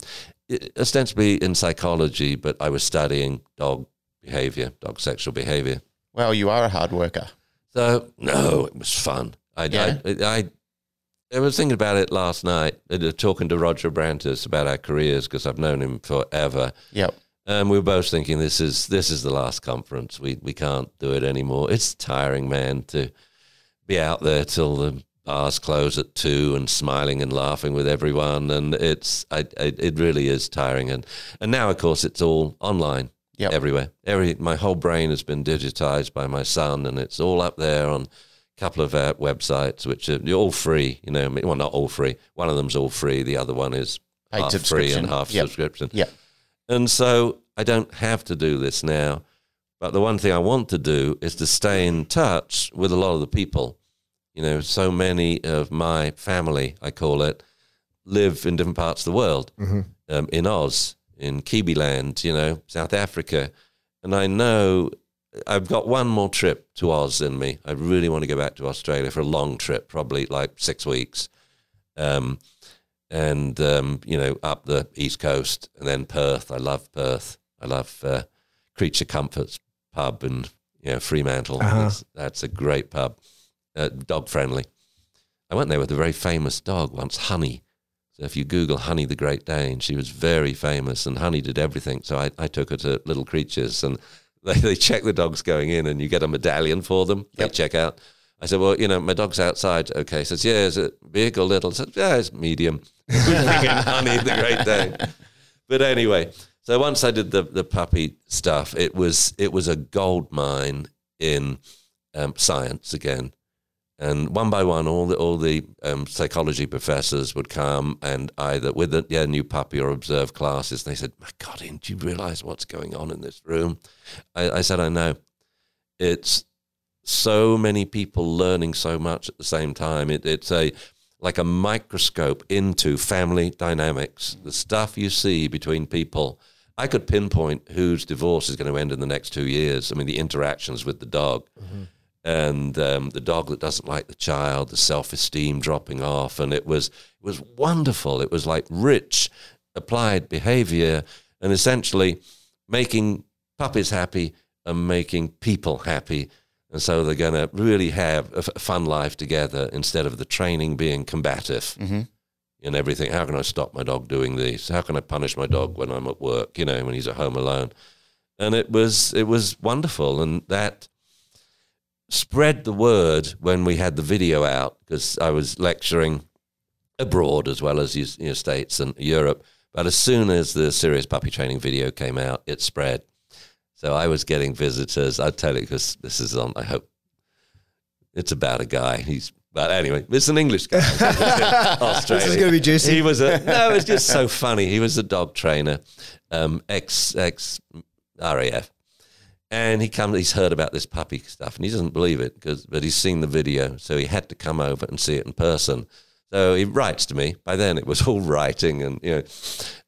ostensibly in psychology, but I was studying dog behavior, dog sexual behavior. Well, you are a hard worker. So no, it was fun. I, yeah. I, I, I was thinking about it last night, uh, talking to Roger Abrantes about our careers because I've known him forever. Yep. And we were both thinking this is this is the last conference. We we can't do it anymore. It's tiring, man, to be out there till the bars close at two and smiling and laughing with everyone. And it's I, I, it really is tiring. And and now of course it's all online. Yep. Everywhere. Every my whole brain has been digitized by my son and it's all up there on a couple of uh, websites which are all free. You know, well, not all free. One of them's all free. The other one is Paid half free and half yep. subscription. Yeah. And so I don't have to do this now. But the one thing I want to do is to stay in touch with a lot of the people. You know, so many of my family, I call it, live in different parts of the world, mm-hmm. um, in Oz, in Kiwiland, you know, South Africa. And I know I've got one more trip to Oz in me. I really want to go back to Australia for a long trip, probably like six weeks. Um, and, um, you know, up the East Coast and then Perth. I love Perth. I love uh, Creature Comforts pub and, you know, Fremantle. Uh-huh. That's, that's, a great pub, uh, dog friendly. I went there with a very famous dog once, Honey. So if you Google Honey the Great Dane, she was very famous and Honey did everything. So I, I took her to Little Creatures and they, they check the dogs going in and you get a medallion for them. Yep. They check out. I said, well, you know, my dog's outside. Okay. Says, yeah, is it big or little? I said, yeah, it's medium. honey the great Dane. But anyway, so once I did the, the puppy stuff, it was it was a gold mine in um, science again. And one by one, all the all the um, psychology professors would come and either with a yeah, new puppy or observe classes. They said, "My God, do you realize what's going on in this room?" I, I said, "I know. It's so many people learning so much at the same time. It, it's a like a microscope into family dynamics. The stuff you see between people." I could pinpoint whose divorce is going to end in the next two years. I mean, the interactions with the dog. Mm-hmm and um, the dog that doesn't like the child, the self-esteem dropping off, and it was it was wonderful. It was like rich applied behavior, and essentially making puppies happy and making people happy. And so they're going to really have a fun life together instead of the training being combative mm-hmm. and everything. How can I stop my dog doing this? How can I punish my dog when I'm at work? You know, when he's at home alone. And it was it was wonderful, and that spread the word when we had the video out because I was lecturing abroad as well as the States and Europe. But as soon as the serious puppy training video came out, it spread. So I was getting visitors. I tell you because this is on. I hope it's about a guy. He's but anyway, it's an English guy. Australia. this is going to be juicy. He was a no. It's just so funny. He was a dog trainer, um, ex ex RAF, and he comes. He's heard about this puppy stuff, and he doesn't believe it because, but he's seen the video, so he had to come over and see it in person. So he writes to me. By then, it was all writing, and you know,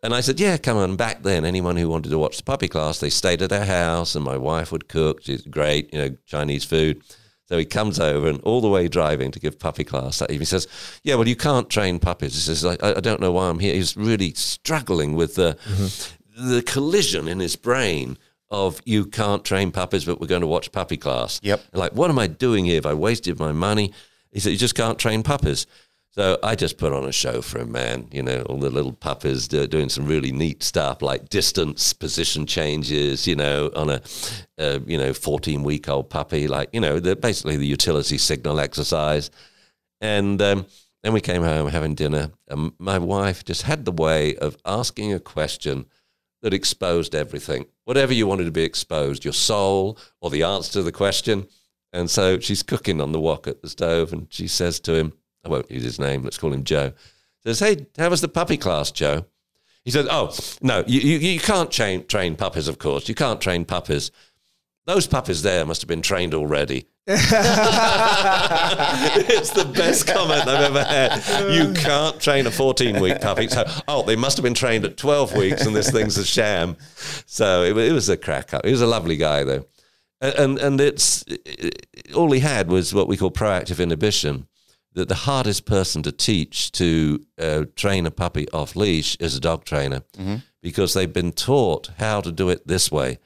and I said, "Yeah, come on." Back then, anyone who wanted to watch the puppy class, they stayed at our house, and my wife would cook. She's great, you know, Chinese food. So he comes over and all the way driving to give puppy class that evening. He says, "Yeah, well, you can't train puppies." He says, "I, I don't know why I'm here." He's really struggling with the mm-hmm. the collision in his brain of you can't train puppies, but we're going to watch puppy class. Yep. Like, what am I doing here? If I wasted my money, he said, "You just can't train puppies." So I just put on a show for him, man. You know, all the little puppies doing some really neat stuff like distance, position changes. You know, on a, a you know fourteen week old puppy, like you know, the, basically the utility signal exercise. And um, then we came home having dinner, and my wife just had the way of asking a question that exposed everything, whatever you wanted to be exposed, your soul or the answer to the question. And so she's cooking on the wok at the stove, and she says to him I won't use his name. Let's call him Joe. Says, hey, how was the puppy class, Joe? He says, oh, no, you, you, you can't train, train puppies, of course. You can't train puppies. Those puppies there must have been trained already. it's the best comment I've ever had. You can't train a 14 week puppy. So, oh, they must have been trained at 12 weeks and this thing's a sham. So it, it was a crack up. He was a lovely guy, though. And, and it's it, all he had was what we call proactive inhibition that the hardest person to teach to uh, train a puppy off leash is a dog trainer mm-hmm. because they've been taught how to do it this way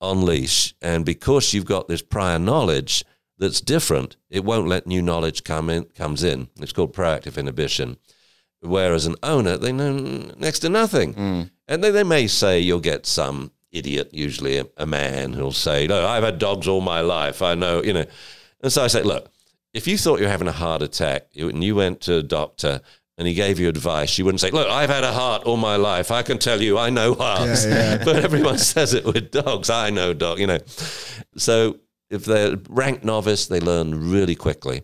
on leash. And because you've got this prior knowledge that's different, it won't let new knowledge come in, comes in. It's called proactive inhibition. Whereas an owner, they know next to nothing. Mm. And they, they may say you'll get some idiot, usually a, a man, who'll say, No, I've had dogs all my life. I know, you know. And so I say, Look, if you thought you were having a heart attack and you went to a doctor and he gave you advice, you wouldn't say, Look, I've had a heart all my life. I can tell you, I know hearts. Yeah, yeah. but everyone says it with dogs. I know dog, you know. So if they're ranked novice, they learn really quickly.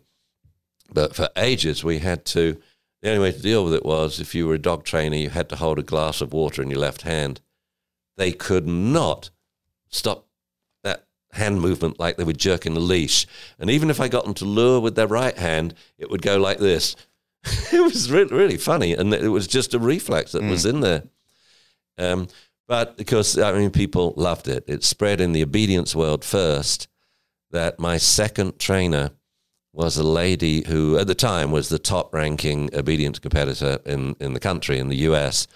But for ages, we had to, the only way to deal with it was if you were a dog trainer, you had to hold a glass of water in your left hand. They could not stop that hand movement like they were jerking a leash. And even if I got them to lure with their right hand, it would go like this. it was really, really funny. And it was just a reflex that mm. was in there. Um, but because, I mean, people loved it. It spread in the obedience world first that my second trainer was a lady who, at the time, was the top ranking obedience competitor in, in the country, in the US.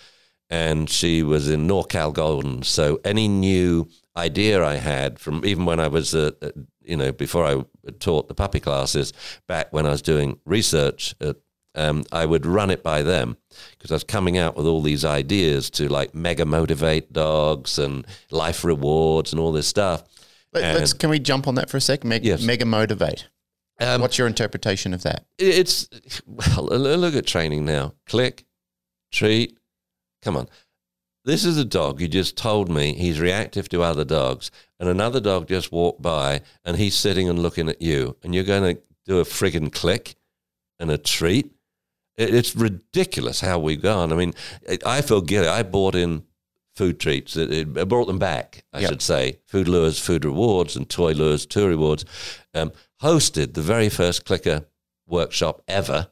And she was in NorCal Golden. So any new idea I had from even when I was, uh, uh, you know, before I taught the puppy classes, back when I was doing research, at, um, I would run it by them because I was coming out with all these ideas to like mega motivate dogs and life rewards and all this stuff. Let, us can we jump on that for a sec? Meg, yes. Mega motivate. Um, What's your interpretation of that? It's well, look at training now. Click, treat. Come on. This is a dog you just told me he's reactive to other dogs, and another dog just walked by and he's sitting and looking at you, and you're going to do a friggin' click and a treat. It's ridiculous how we've gone. I mean, I feel guilty. I bought in food treats. I brought them back, I yep. should say. Food lures, food rewards, and toy lures, toy rewards. Um, hosted the very first clicker workshop ever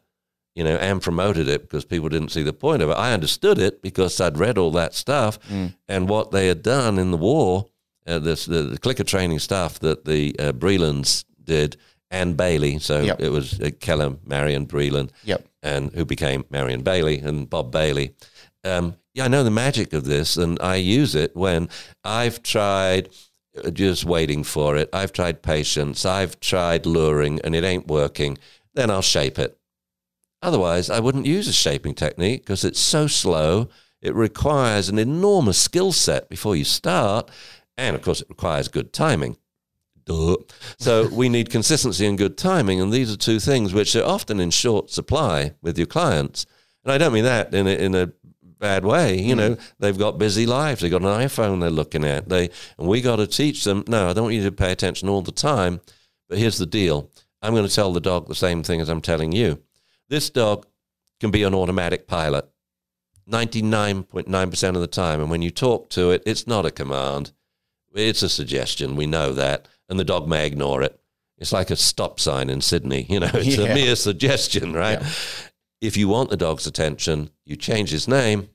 you know, and promoted it because people didn't see the point of it. I understood it because I'd read all that stuff mm. and what they had done in the war, uh, this the, the, clicker training stuff that the uh, Brelands did and Bailey. So yep. it was uh, Keller, Marion Breland, yep. and who became Marion Bailey and Bob Bailey. Um, yeah, I know the magic of this, and I use it when I've tried uh, just waiting for it. I've tried patience. I've tried luring, and it ain't working. Then I'll shape it Otherwise, I wouldn't use a shaping technique because it's so slow. It requires an enormous skill set before you start. And of course, it requires good timing. Duh. So we need consistency and good timing, and these are two things which are often in short supply with your clients. And I don't mean that in a, in a bad way. You hmm. know, they've got busy lives. They've got an iPhone they're looking at. They and we got to teach them. No, I don't want you to pay attention all the time. But here's the deal. I'm going to tell the dog the same thing as I'm telling you. This dog can be an automatic pilot 99.9% of the time. And when you talk to it, it's not a command, it's a suggestion. We know that. And the dog may ignore it. It's like a stop sign in Sydney. You know, it's Yeah. a mere suggestion, right? Yeah. If you want the dog's attention, you change his name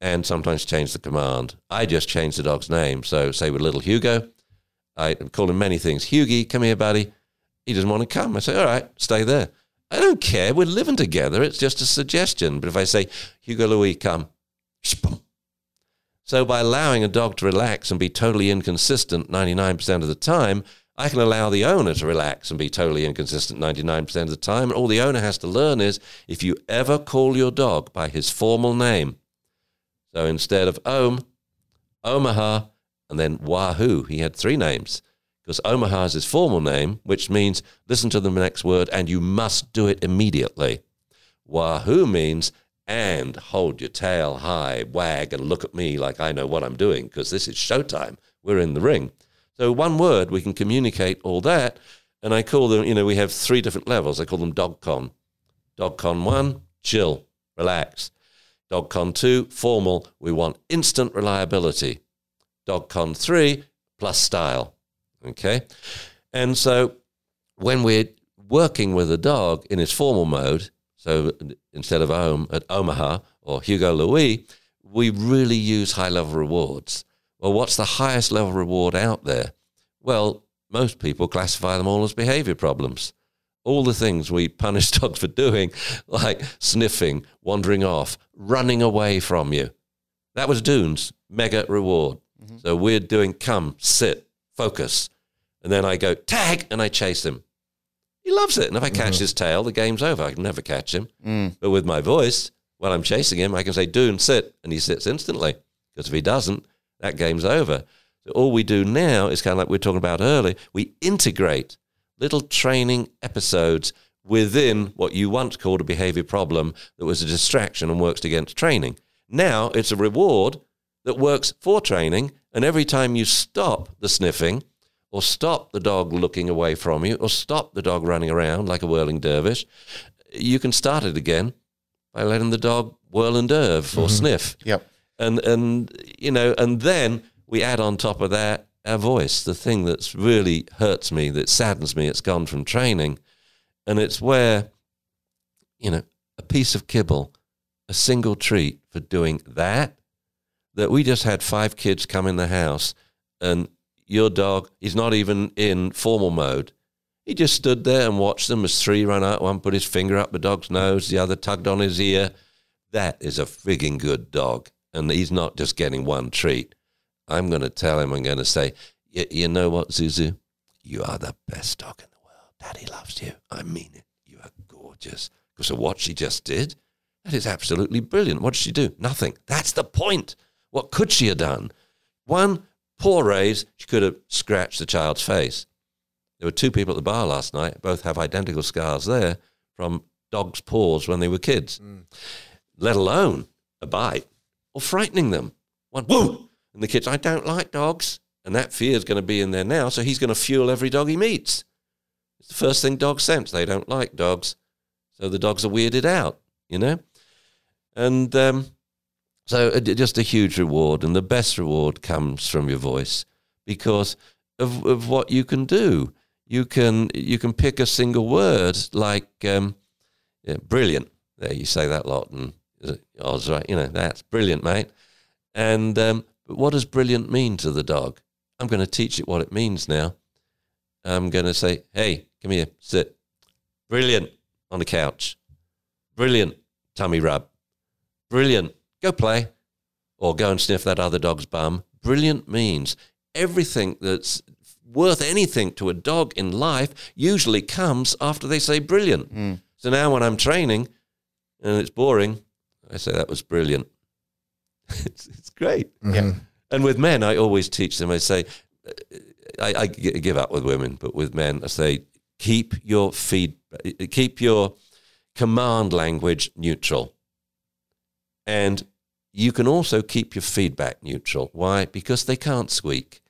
and sometimes change the command. I just changed the dog's name. So, say with little Hugo, I call him many things. Hughie, come here, buddy. He doesn't want to come. I say, all right, stay there. I don't care. We're living together. It's just a suggestion. But if I say, Hugo Louis, come, so by allowing a dog to relax and be totally inconsistent 99% of the time, I can allow the owner to relax and be totally inconsistent 99% of the time. All the owner has to learn is if you ever call your dog by his formal name, so instead of Om, Omaha, and then Wahoo, he had three names because Omaha is his formal name, which means listen to the next word and you must do it immediately. Wahoo means and hold your tail high, wag, and look at me like I know what I'm doing because this is showtime. We're in the ring. So, one word, we can communicate all that. And I call them, you know, we have three different levels. I call them DogCon. DogCon one, chill, relax. DogCon two, formal. We want instant reliability. DogCon three, plus style. Okay. And so when we're working with a dog in its formal mode, so instead of Om at Omaha or Hugo Louis, we really use high level rewards. Well, what's the highest level reward out there? Well, most people classify them all as behavior problems. All the things we punish dogs for doing, like sniffing, wandering off, running away from you. That was Dune's mega reward. Mm-hmm. So we're doing come, sit, focus. And then I go tag and I chase him. He loves it. And if I catch mm-hmm. his tail, the game's over. I can never catch him. Mm. But with my voice, while I'm chasing him, I can say, Dune, sit. And he sits instantly. Because if he doesn't, that game's over. So all we do now is kind of like we were talking about earlier. We integrate little training episodes within what you once called a behavior problem that was a distraction and works against training. Now it's a reward that works for training. And every time you stop the sniffing, or stop the dog looking away from you, or stop the dog running around like a whirling dervish, you can start it again by letting the dog whirl and derv or mm-hmm. sniff. Yep. And and you know, and then we add on top of that our voice, the thing that's really hurts me, that saddens me, it's gone from training. And it's where, you know, a piece of kibble, a single treat for doing that, that we just had five kids come in the house and your dog, he's not even in formal mode. He just stood there and watched them as three ran out. One put his finger up the dog's nose, the other tugged on his ear. That is a frigging good dog. And he's not just getting one treat. I'm going to tell him, I'm going to say, "Y- you know what, Zuzu? You are the best dog in the world. Daddy loves you. I mean it. You are gorgeous. Because of what she just did, that is absolutely brilliant. What did she do? Nothing. That's the point. What could she have done? One poor raise, she could have scratched the child's face. There were two people at the bar last night, both have identical scars there from dogs' paws when they were kids, mm. let alone a bite or frightening them. One, whoa! And the kids, I don't like dogs. And that fear is going to be in there now, so he's going to fuel every dog he meets. It's the first thing dogs sense. They don't like dogs. So the dogs are weirded out, you know? And um, so uh, just a huge reward. And the best reward comes from your voice because of, of what you can do. You can, you can pick a single word like um, yeah, brilliant. There, you say that lot. And I was right, you know, that's brilliant, mate. And um, but what does brilliant mean to the dog? I'm going to teach it what it means now. I'm going to say, hey, come here, sit. Brilliant on the couch. Brilliant tummy rub. Brilliant. Go play. Or go and sniff that other dog's bum. Brilliant means everything that's worth anything to a dog in life usually comes after they say brilliant. So now when I'm training and it's boring, I say that was brilliant. it's, it's great. Mm-hmm. Yeah. And with men, I always teach them, I say, I, I give up with women, but with men, I say keep your feed, keep your command language neutral, and you can also keep your feedback neutral. Why? Because they can't squeak.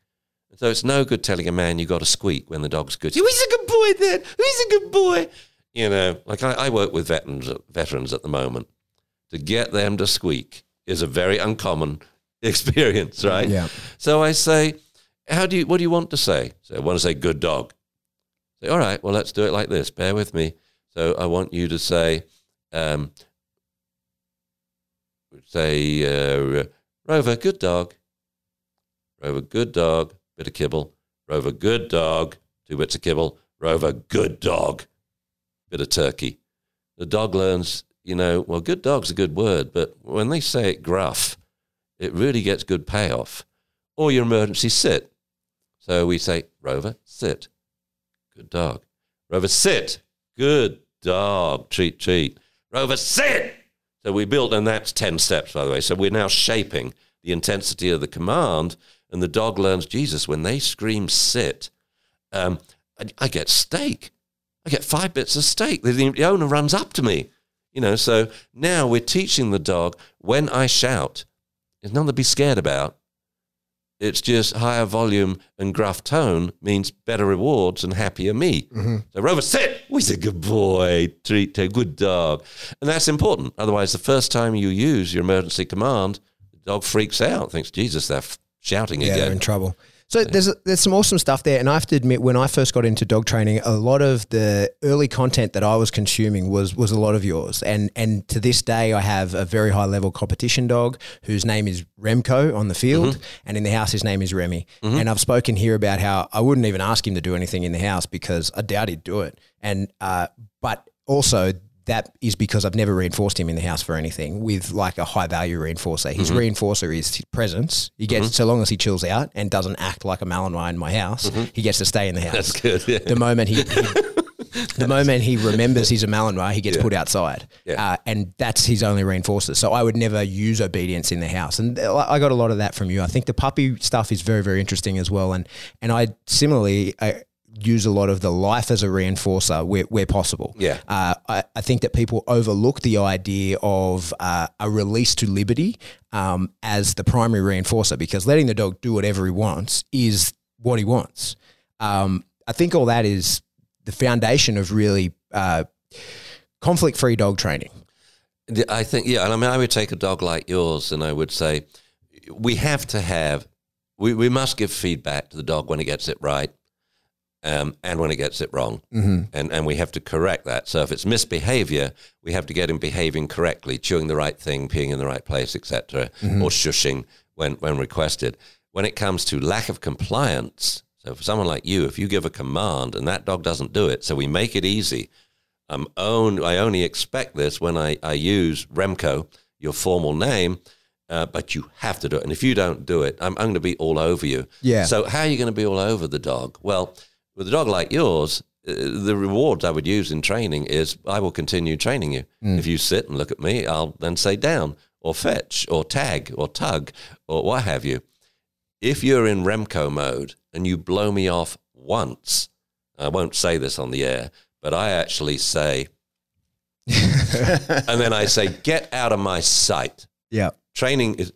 So it's no good telling a man you got to squeak when the dog's good. He's a good boy, then. He's a good boy. You know, like I, I work with veterans, veterans at the moment. To get them to squeak is a very uncommon experience, right? Yeah. So I say, how do you, what do you want to say? So I want to say good dog. Say, all right, well, let's do it like this. Bear with me. So I want you to say, um, say, uh, Rover, good dog. Rover, good dog. Bit of kibble. Rover, good dog. Two bits of kibble. Rover, good dog. Bit of turkey. The dog learns, you know, well, good dog's a good word, but when they say it gruff, it really gets good payoff. Or your emergency sit. So we say, Rover, sit. Good dog. Rover, sit. Good dog. Treat, treat. Rover, sit. So we built, and that's 10 steps, by the way. So we're now shaping the intensity of the command, and the dog learns, Jesus, when they scream sit, um, I, I get steak. I get five bits of steak. The, the owner runs up to me. You know, so now we're teaching the dog when I shout, there's nothing to be scared about. It's just higher volume and gruff tone means better rewards and happier me. Mm-hmm. So Rover, sit. He's a good boy. Treat a good dog, and that's important. Otherwise, the first time you use your emergency command, the dog freaks out, thinks, "Jesus, they're f- shouting Yeah, they're in trouble. So there's there's some awesome stuff there, and I have to admit, when I first got into dog training, a lot of the early content that I was consuming was was a lot of yours, and and to this day, I have a very high level competition dog whose name is Remco on the field, and in the house his name is Remy. And I've spoken here about how I wouldn't even ask him to do anything in the house because I doubt he'd do it, and uh, but also that is because I've never reinforced him in the house for anything with like a high value reinforcer. His mm-hmm. reinforcer is his presence. He gets mm-hmm. so long as he chills out and doesn't act like a Malinois in my house, mm-hmm. he gets to stay in the house. That's good. Yeah. The moment he, he the moment he remembers he's a Malinois, he gets put outside, Yeah. uh, and that's his only reinforcer. So I would never use obedience in the house, and uh, I got a lot of that from you. I think the puppy stuff is very very interesting as well, and and I similarly. I, Use a lot of the life as a reinforcer where, where possible. Yeah. Uh, I, I think that people overlook the idea of uh, a release to liberty um, as the primary reinforcer because letting the dog do whatever he wants is what he wants. Um, I think all that is the foundation of really uh, conflict free dog training. I think, yeah. And I mean, I would take a dog like yours and I would say, we have to have, we, we must give feedback to the dog when it gets it right um, and when it gets it wrong. Mm-hmm. And, and we have to correct that. So if it's misbehavior, we have to get him behaving correctly, chewing the right thing, peeing in the right place, etc., or shushing when, when requested. When it comes to lack of compliance, so for someone like you, if you give a command and that dog doesn't do it, so we make it easy, I'm own, I only expect this when I, I use Remco, your formal name, uh, but you have to do it. And if you don't do it, I'm, I'm going to be all over you. Yeah. So how are you going to be all over the dog? Well, with a dog like yours, uh, the rewards I would use in training is I will continue training you. If you sit and look at me, I'll then say down or fetch or tag or tug or what have you. If you're in Remco mode and you blow me off once, I won't say this on the air, but I actually say, and then I say, get out of my sight. Yeah. Training is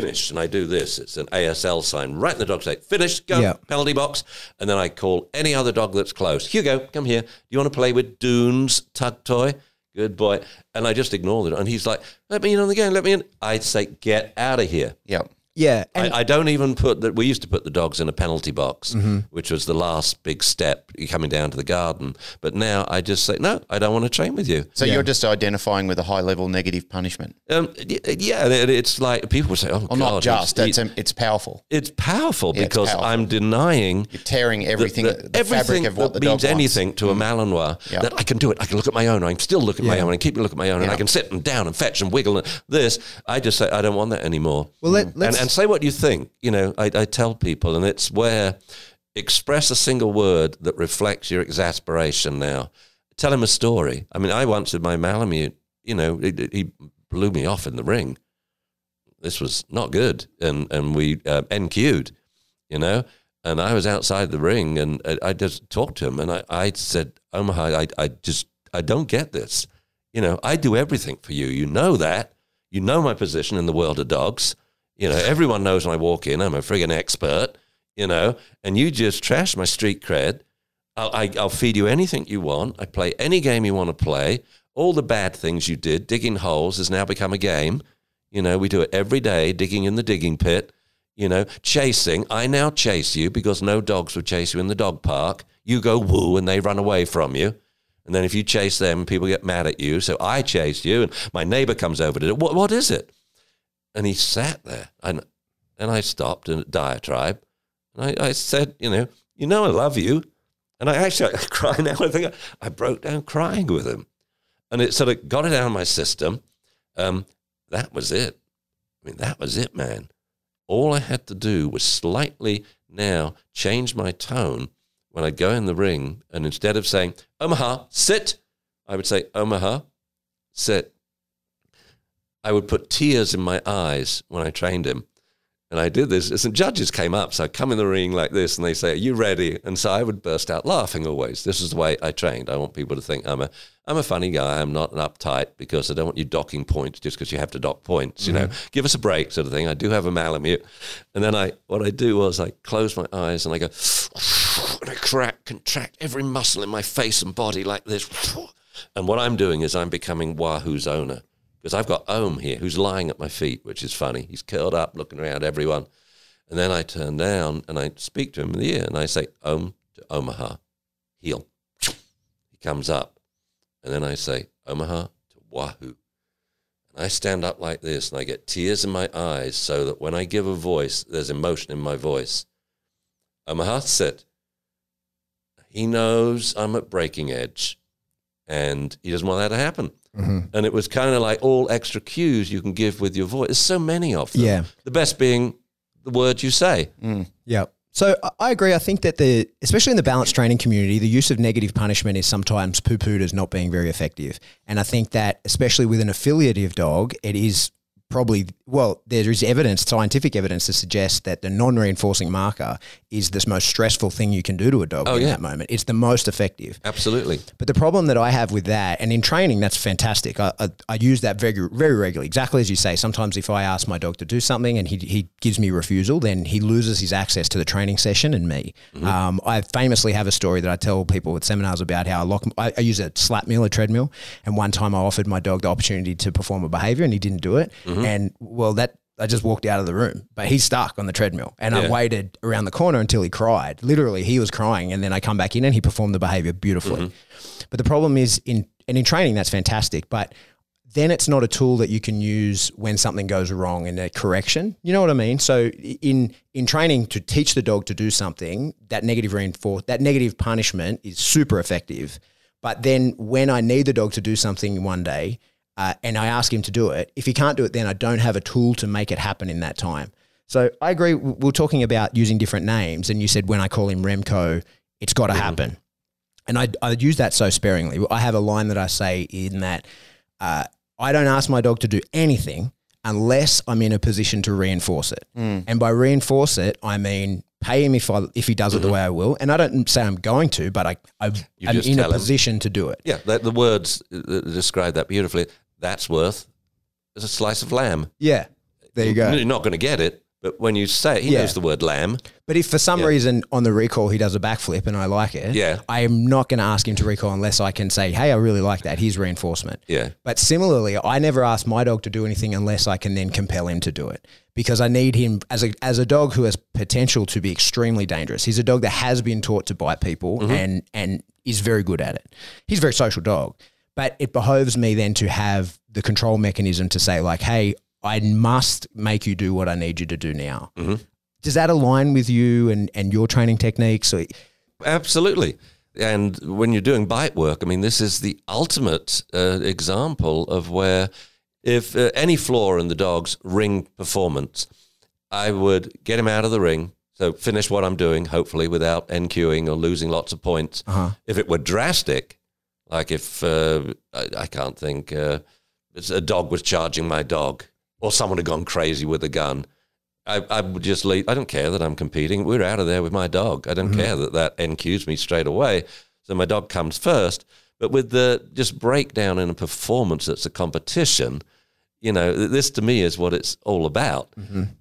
finished, and I do this. It's an ASL sign right in the dog's face. Finished, go, Yeah. penalty box. And then I call any other dog that's close. Hugo, come here. Do you want to play with Dune's tug toy? Good boy. And I just ignore it. And he's like, let me in on the game, let me in. I say, get out of here. Yep. Yeah. And I, I don't even put that. We used to put the dogs in a penalty box, Mm-hmm. which was the last big step coming down to the garden. But now I just say, no, I don't want to train with you. So you're just identifying with a high level negative punishment. Um, yeah, it's like people would say, oh, Well, God, not just. it's, It's, it's powerful. it's powerful Yeah, it's because powerful. I'm denying You're tearing everything, the, the, everything fabric of what that the means dog anything wants. to a Malinois Yeah. that I can do it. I can look at my own. I can still look at my own and keep looking at my own, and I can sit and down and fetch and wiggle and this. I just say I don't want that anymore. Well, let- let's- and say what you think. You know, I, I tell people, and it's where express a single word that reflects your exasperation. Now, tell him a story. I mean, I once did my Malamute. You know, he, he blew me off in the ring. This was not good, and and we uh, NQ'd. You know, And I was outside the ring and I, I just talked to him and I, I said, Omaha, I, I just, I don't get this. You know, I do everything for you. You know that. You know my position in the world of dogs. You know, everyone knows when I walk in, I'm a friggin' expert, you know, and you just trash my street cred. I'll, I, I'll feed you anything you want. I play any game you want to play. All the bad things you did, digging holes, has now become a game. You know, we do it every day, digging in the digging pit. You know, chasing. I now chase you because no dogs would chase you in the dog park. You go woo and they run away from you. And then if you chase them, people get mad at you. So I chased you, and my neighbor comes over to it. What, what is it? And he sat there, and and I stopped in a diatribe, and I, I said, you know, you know, I love you, and I actually I cry now. I think I, I broke down crying with him, and it sort of got it out of my system. Um, that was it. I mean, that was it, man. All I had to do was slightly now change my tone when I go in the ring, and instead of saying Omaha, sit, I would say Omaha, sit. I would put tears in my eyes when I trained him. And I did this. Some judges came up, so I'd come in the ring like this, and they say, "Are you ready?" And so I would burst out laughing. Always, this is the way I trained. I want people to think I'm a I'm a funny guy. I'm not an uptight because I don't want you docking points just because you have to dock points. You know, mm-hmm. give us a break, sort of thing. I do have a malamute, and then I what I do was I close my eyes and I go, and I crack, contract every muscle in my face and body like this. And what I'm doing is I'm becoming Wahoo's owner because I've got Ohm here who's lying at my feet, which is funny. He's curled up, looking around everyone. And then I turn down and I speak to him in the ear and I say, Ohm to Omaha, heel. He comes up. And then I say, Omaha to Wahoo. And I stand up like this and I get tears in my eyes so that when I give a voice, there's emotion in my voice. Omaha, sit. He knows I'm at breaking edge and he doesn't want that to happen. Mm-hmm. And it was kind of like all extra cues you can give with your voice. There's so many of them. Yeah. The best being the words you say. Mm. Yeah. So I- I agree. I think that the, especially in the balance training community, the use of negative punishment is sometimes poo-pooed as not being very effective. And I think that especially with an affiliative dog, it is probably well, there is evidence, scientific evidence to suggest that the non-reinforcing marker is the most stressful thing you can do to a dog Oh, in yeah. that moment. It's the most effective. Absolutely. But the problem that I have with that, and in training, that's fantastic. I, I, I use that very, very regularly. Exactly as you say. Sometimes if I ask my dog to do something and he, he gives me refusal, then he loses his access to the training session and me. Um, I famously have a story that I tell people at seminars about how I lock. I, I use a slat mill, a treadmill, and one time I offered my dog the opportunity to perform a behavior and he didn't do it. Mm-hmm. And well, that I just walked out of the room, but he's stuck on the treadmill. And I waited around the corner until he cried. Literally, he was crying. And then I come back in and he performed the behavior beautifully. Mm-hmm. But the problem is in, and in training, that's fantastic. But then it's not a tool that you can use when something goes wrong in a correction. You know what I mean? So in in training to teach the dog to do something, that negative reinforce that negative punishment is super effective. But then when I need the dog to do something one day, uh, and I ask him to do it, if he can't do it, then I don't have a tool to make it happen in that time. So I agree. We We're talking about using different names, and you said when I call him Remco, it's got to happen. And I I use that so sparingly. I have a line that I say in that uh, I don't ask my dog to do anything unless I'm in a position to reinforce it. And by reinforce it, I mean pay him if I if he does it the way I will. And I don't say I'm going to, but I, I I'm in a tell him. position to do it. Yeah, that, the words uh, describe that beautifully. That's worth is a slice of lamb. Yeah, there you go. You're not going to get it, but when you say it, he Yeah. knows the word lamb. But if for some Yeah. reason on the recall he does a backflip and I like it, Yeah. I am not going to ask him to recall unless I can say, "Hey, I really like that. Here's reinforcement." Yeah. But similarly, I never ask my dog to do anything unless I can then compel him to do it because I need him as a as a dog who has potential to be extremely dangerous. He's a dog that has been taught to bite people Mm-hmm. and and is very good at it. He's a very social dog, but it behoves me then to have the control mechanism to say like, "Hey, I must make you do what I need you to do now." Mm-hmm. Does that align with you and and your training techniques? Absolutely. And when you're doing bite work, I mean, this is the ultimate uh, example of where if uh, any flaw in the dog's ring performance, I would get him out of the ring. So finish what I'm doing, hopefully without NQing or losing lots of points. If it were drastic, like if uh, I, I can't think, uh, a dog was charging my dog, or someone had gone crazy with a gun, I, I would just leave. I don't care that I'm competing. We're out of there with my dog. I don't care that that NQs me straight away. So my dog comes first. But with the just breakdown in a performance that's a competition, you know, this to me is what it's all about.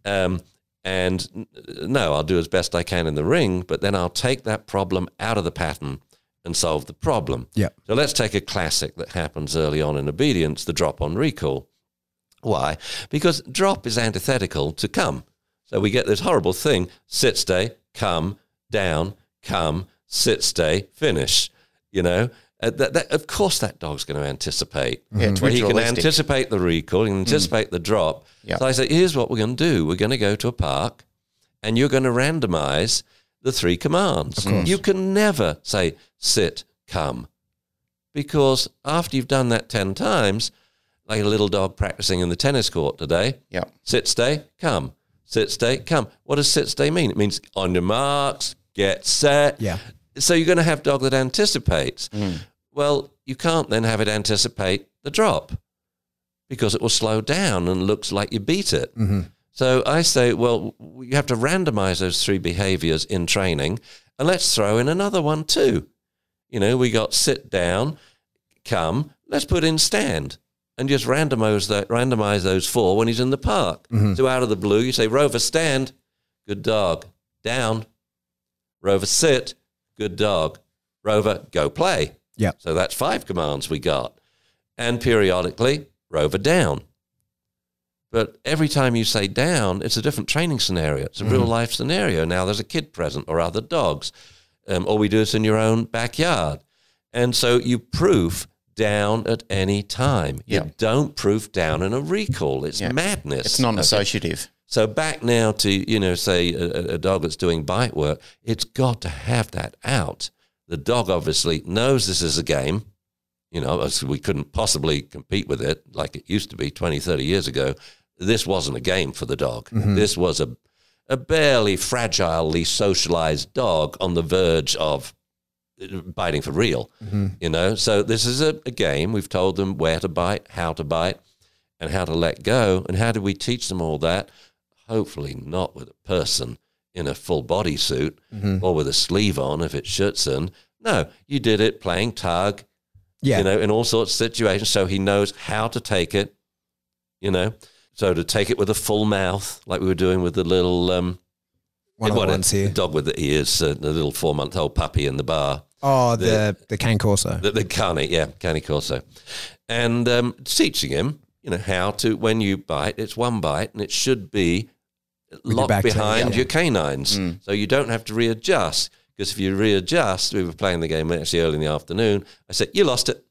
Um, and no, I'll do as best I can in the ring, but then I'll take that problem out of the pattern and solve the problem. Yeah. So let's take a classic that happens early on in obedience, the drop on recall. Why? Because drop is antithetical to come. So we get this horrible thing sit, stay, come, down, come, sit, stay, finish. You know, uh, that, that, of course that dog's going to anticipate. Yeah, Well, he can anticipate the recall, he can anticipate the drop. Yeah. So I say, here's what we're going to do. We're going to go to a park and you're going to randomize the three commands. You can never say sit, come, because after you've done that 10 times, like a little dog practicing in the tennis court today, Yeah. sit, stay, come, sit, stay, come. What does sit, stay mean? It means on your marks, get set. Yeah. So you're going to have dog that anticipates. Mm. Well, you can't then have it anticipate the drop because it will slow down and looks like you beat it. Mm-hmm. So I say, well, you have to randomize those three behaviors in training, and let's throw in another one too. You know, we got sit down, come, let's put in stand. And just randomize that, randomize those four when he's in the park. Mm-hmm. So out of the blue, you say Rover stand, good dog. Down, Rover sit, good dog. Rover go play. Yeah. So that's five commands we got. And periodically, Rover down. But every time you say down, it's a different training scenario. It's a real life scenario. Now there's a kid present or other dogs. Um, or we do this in your own backyard. And so you proof down at any time. You don't proof down in a recall. It's Yeah. madness. It's non-associative. So back now to you know, say a, a dog that's doing bite work, it's got to have that out. The dog obviously knows this is a game. You know, as we couldn't possibly compete with it like it used to be 20, 30 years ago. This wasn't a game for the dog. Mm-hmm. This was a a barely fragilely socialized dog on the verge of uh, biting for real. Mm-hmm. You know, so this is a, a game. We've told them where to bite, how to bite, and how to let go. And how do we teach them all that? Hopefully, not with a person in a full body suit mm-hmm. or with a sleeve on if it's Schutzhund. No, you did it playing tug, Yeah. you know, in all sorts of situations. So he knows how to take it, you know. So to take it with a full mouth, like we were doing with the little um, One of the ones the here. dog with the ears, uh, the little four month old puppy in the bar. Oh, the the cane corso. The, the Carney, yeah, Carney Corso. And um, teaching him, you know, how to, when you bite, it's one bite and it should be your locked back behind your canines. So you don't have to readjust. Because if you readjust, we were playing the game actually early in the afternoon. I said, You lost it.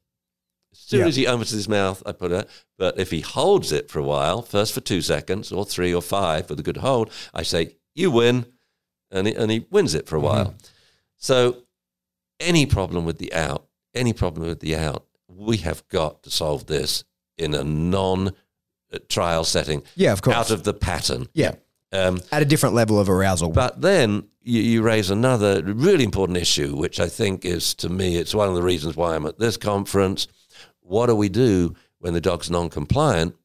As soon Yeah. as he opens his mouth, I put it. But if he holds it for a while, first for two seconds or three or five with a good hold, I say, You win. And he, and he wins it for a while. So any problem with the out, any problem with the out, we have got to solve this in a non trial setting Yeah, of course. out of the pattern. yeah. Um, At a different level of arousal. but then you, you raise another really important issue, which I think is, to me, it's one of the reasons why I'm at this conference. What do we do when the dog's non compliant?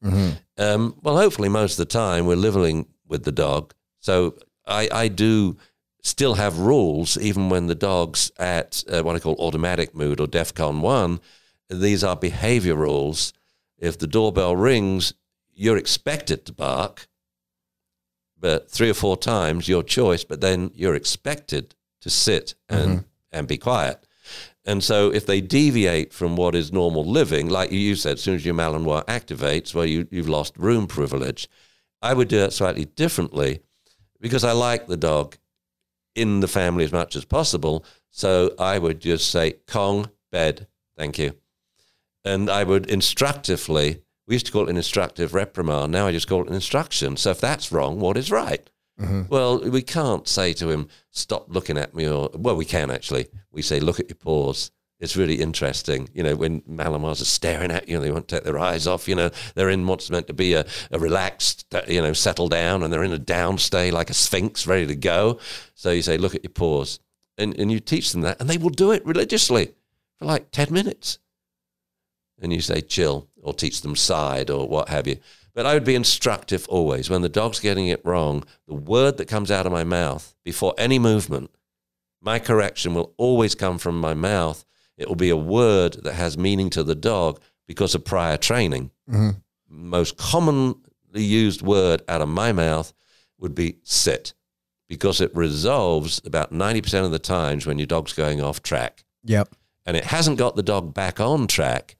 Um, well, hopefully, most of the time we're living with the dog. So I, I do still have rules, even when the dog's at uh, what I call automatic mood or DEFCON 1. These are behavior rules. If the doorbell rings, you're expected to bark but three or four times your choice, but then you're expected to sit and, and be quiet. And so if they deviate from what is normal living, like you said, as soon as your Malinois activates, well, you, you've lost room privilege. I would do that slightly differently because I like the dog in the family as much as possible. So I would just say, Kong, bed, thank you. And I would instructively, we used to call it an instructive reprimand. Now I just call it an instruction. So if that's wrong, what is right? Well, we can't say to him, stop looking at me, or, well, we can actually. We say, look at your paws. It's really interesting. You know, when Malinois are staring at you, they won't take their eyes off. You know, they're in what's meant to be a, a relaxed, uh, you know, settle down, and they're in a downstay like a sphinx ready to go. So you say, look at your paws. And, and you teach them that, and they will do it religiously for like 10 minutes and you say chill or teach them side or what have you. But I would be instructive always. When the dog's getting it wrong, the word that comes out of my mouth before any movement, my correction will always come from my mouth. It will be a word that has meaning to the dog because of prior training. Mm-hmm. Most commonly used word out of my mouth would be sit because it resolves about 90% of the times when your dog's going off track Yep. and it hasn't got the dog back on track.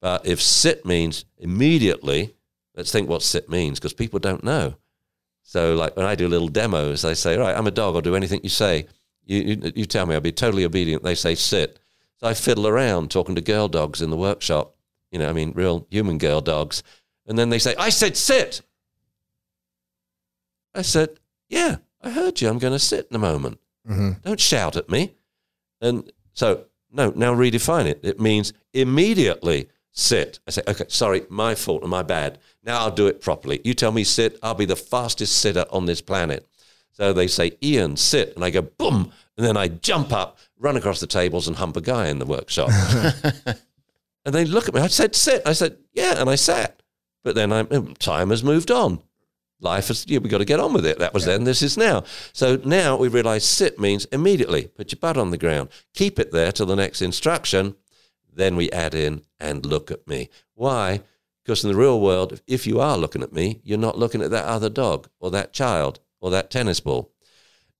But if sit means immediately, let's think what sit means because people don't know. So, like when I do little demos, I say, "Right, I'm a dog. I'll do anything you say. You, you, you tell me. I'll be totally obedient." They say, "Sit." So I fiddle around talking to girl dogs in the workshop. You know, I mean, real human girl dogs, and then they say, "I said sit." I said, "Yeah, I heard you. I'm going to sit in a moment. Mm-hmm. Don't shout at me." And so, no, now redefine it. It means immediately sit. I say, okay, sorry, my fault and my bad. Now I'll do it properly. You tell me sit, I'll be the fastest sitter on this planet. So they say, Ian, sit. And I go, boom. And then I jump up, run across the tables and hump a guy in the workshop. and they look at me. I said, sit. I said, yeah. And I sat. But then I, mm, time has moved on. Life has, yeah, we've got to get on with it. That was then, this is now. So now we realize sit means immediately put your butt on the ground, keep it there till the next instruction. Then we add in and look at me. Why? Because in the real world, if you are looking at me, you're not looking at that other dog or that child or that tennis ball.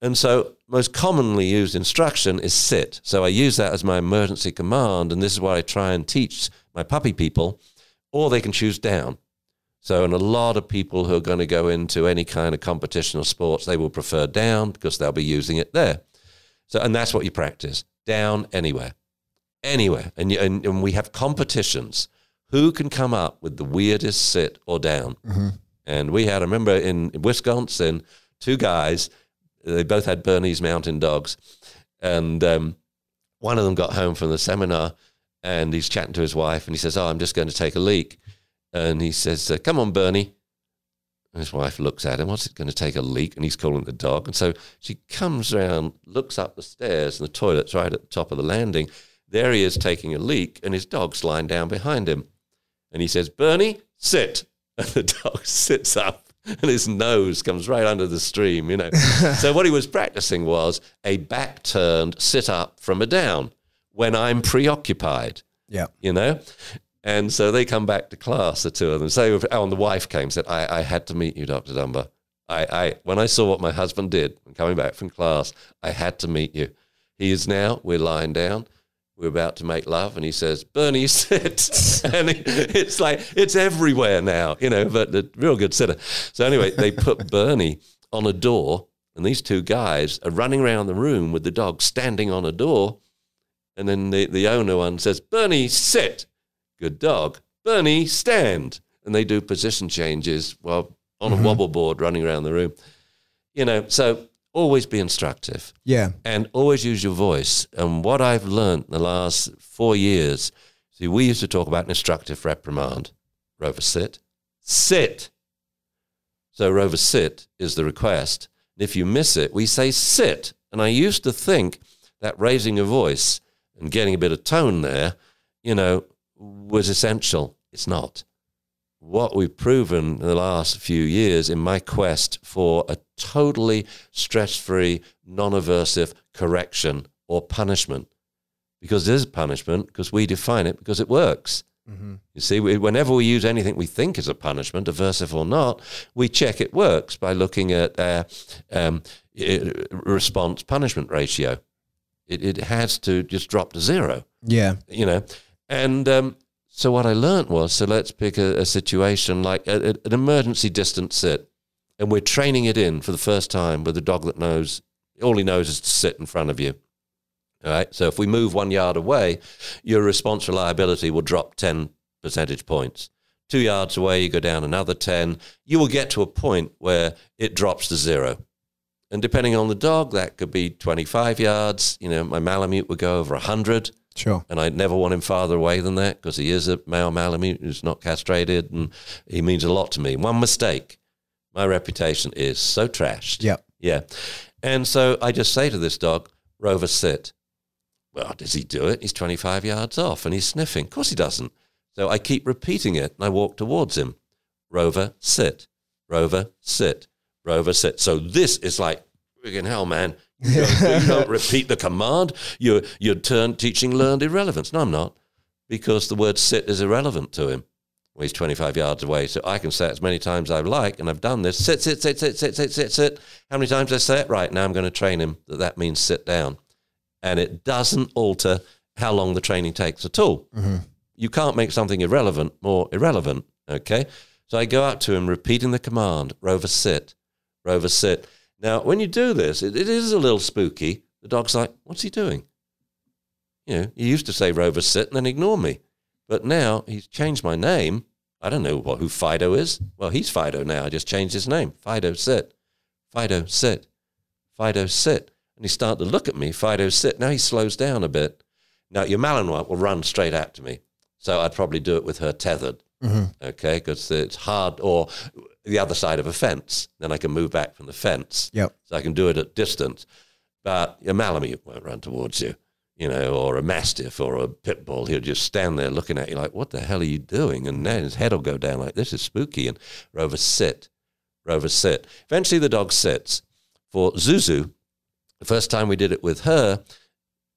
And so, most commonly used instruction is sit. So, I use that as my emergency command. And this is what I try and teach my puppy people, or they can choose down. So, and a lot of people who are going to go into any kind of competition or sports, they will prefer down because they'll be using it there. So, and that's what you practice down anywhere, anywhere. And, and, and we have competitions. Who can come up with the weirdest sit or down? And we had, I remember in Wisconsin, two guys, they both had Bernese mountain dogs. And um, one of them got home from the seminar and he's chatting to his wife and he says, Oh, I'm just going to take a leak. And he says, uh, Come on, Bernie. And his wife looks at him, What's it going to take a leak? And he's calling the dog. And so she comes around, looks up the stairs, and the toilet's right at the top of the landing. There he is taking a leak, and his dog's lying down behind him. And he says, Bernie, sit. And the dog sits up and his nose comes right under the stream, you know. so what he was practicing was a back turned sit up from a down when I'm preoccupied, Yeah. you know. And so they come back to class, the two of them. So, oh, and the wife came, said, I, I had to meet you, Dr. Dunbar. I, I, when I saw what my husband did coming back from class, I had to meet you. He is now, we're lying down, we're about to make love, and he says, Bernie, sit. and it, it's like, it's everywhere now, you know, but a real good sitter. So anyway, they put Bernie on a door, and these two guys are running around the room with the dog standing on a door. And then the, the owner one says, Bernie, sit. Good dog. Bernie, stand. And they do position changes while on a mm-hmm. wobble board running around the room. You know, so always be instructive Yeah. and always use your voice. And what I've learned in the last four years, see, we used to talk about an instructive reprimand. Rover, sit. Sit. So Rover, sit is the request. And if you miss it, we say sit. And I used to think that raising a voice and getting a bit of tone there, you know, was essential. It's not. What we've proven in the last few years in my quest for a totally stress free, non aversive correction or punishment, because it is punishment, because we define it because it works. You see, we, whenever we use anything we think is a punishment, aversive or not, we check it works by looking at uh, um, response punishment ratio. It, it has to just drop to zero Yeah. you know. And um, so what I learned was, so let's pick a, a situation like a, a- an emergency distance sit, and we're training it in for the first time with a dog that knows all he knows is to sit in front of you. All right. So if we move one yard away, your response reliability will drop ten percentage points. Two yards away, you go down another ten. You will get to a point where it drops to zero. And depending on the dog, that could be 25 yards. You know, my Malamute would go over 100 Sure. and I never want him farther away than that because he is a male Malamute who's not castrated, and he means a lot to me. One mistake, my reputation is so trashed. Yep. Yeah, and so I just say to this dog, Rover, sit. Well, does he do it? He's 25 yards off and he's sniffing. Of course he doesn't. So I keep repeating it and I walk towards him. Rover, sit. Rover, sit. Rover, sit. So this is like friggin' hell, man. You don't, you don't repeat the command. You're you're turn, teaching learned irrelevance. No, I'm not, because the word sit is irrelevant to him. Well, he's 25 yards away, so I can say it as many times as I like, and I've done this. Sit, sit, sit, sit, sit, sit, sit, sit. How many times I say it? Right now, I'm going to train him that that means sit down, and it doesn't alter how long the training takes at all. Mm-hmm. You can't make something irrelevant more irrelevant. Okay, so I go up to him, repeating the command: Rover, sit. Rover, sit. Now, when you do this, it, it is a little spooky. The dog's like, "What's he doing?" You know, he used to say Rover, sit, and then ignore me. But now he's changed my name. I don't know what, who Fido is. Well, he's Fido now. I just changed his name. Fido, sit. Fido, sit. Fido, sit. And he started to look at me. Fido, sit. Now he slows down a bit. Now, your Malinois will run straight out to me. So I'd probably do it with her tethered. Mm-hmm. Okay, because it's hard, or the other side of a fence. Then I can move back from the fence. Yep. So I can do it at distance. But a Malamute won't run towards you, you know, or a Mastiff or a Pit Bull. He'll just stand there looking at you like, what the hell are you doing? And then his head will go down like, this is spooky. And Rover, sit. Rover, sit. Eventually the dog sits. For Zuzu, the first time we did it with her,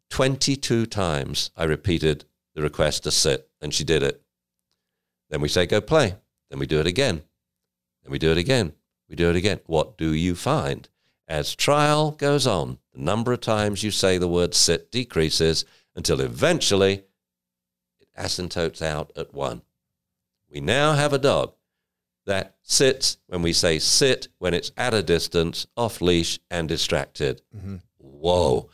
22 times I repeated the request to sit, and she did it. Then we say, go play. Then we do it again. Then we do it again. We do it again. What do you find? As trial goes on, the number of times you say the word sit decreases until eventually it asymptotes out at one. We now have a dog that sits when we say sit, when it's at a distance, off leash, and distracted. Whoa,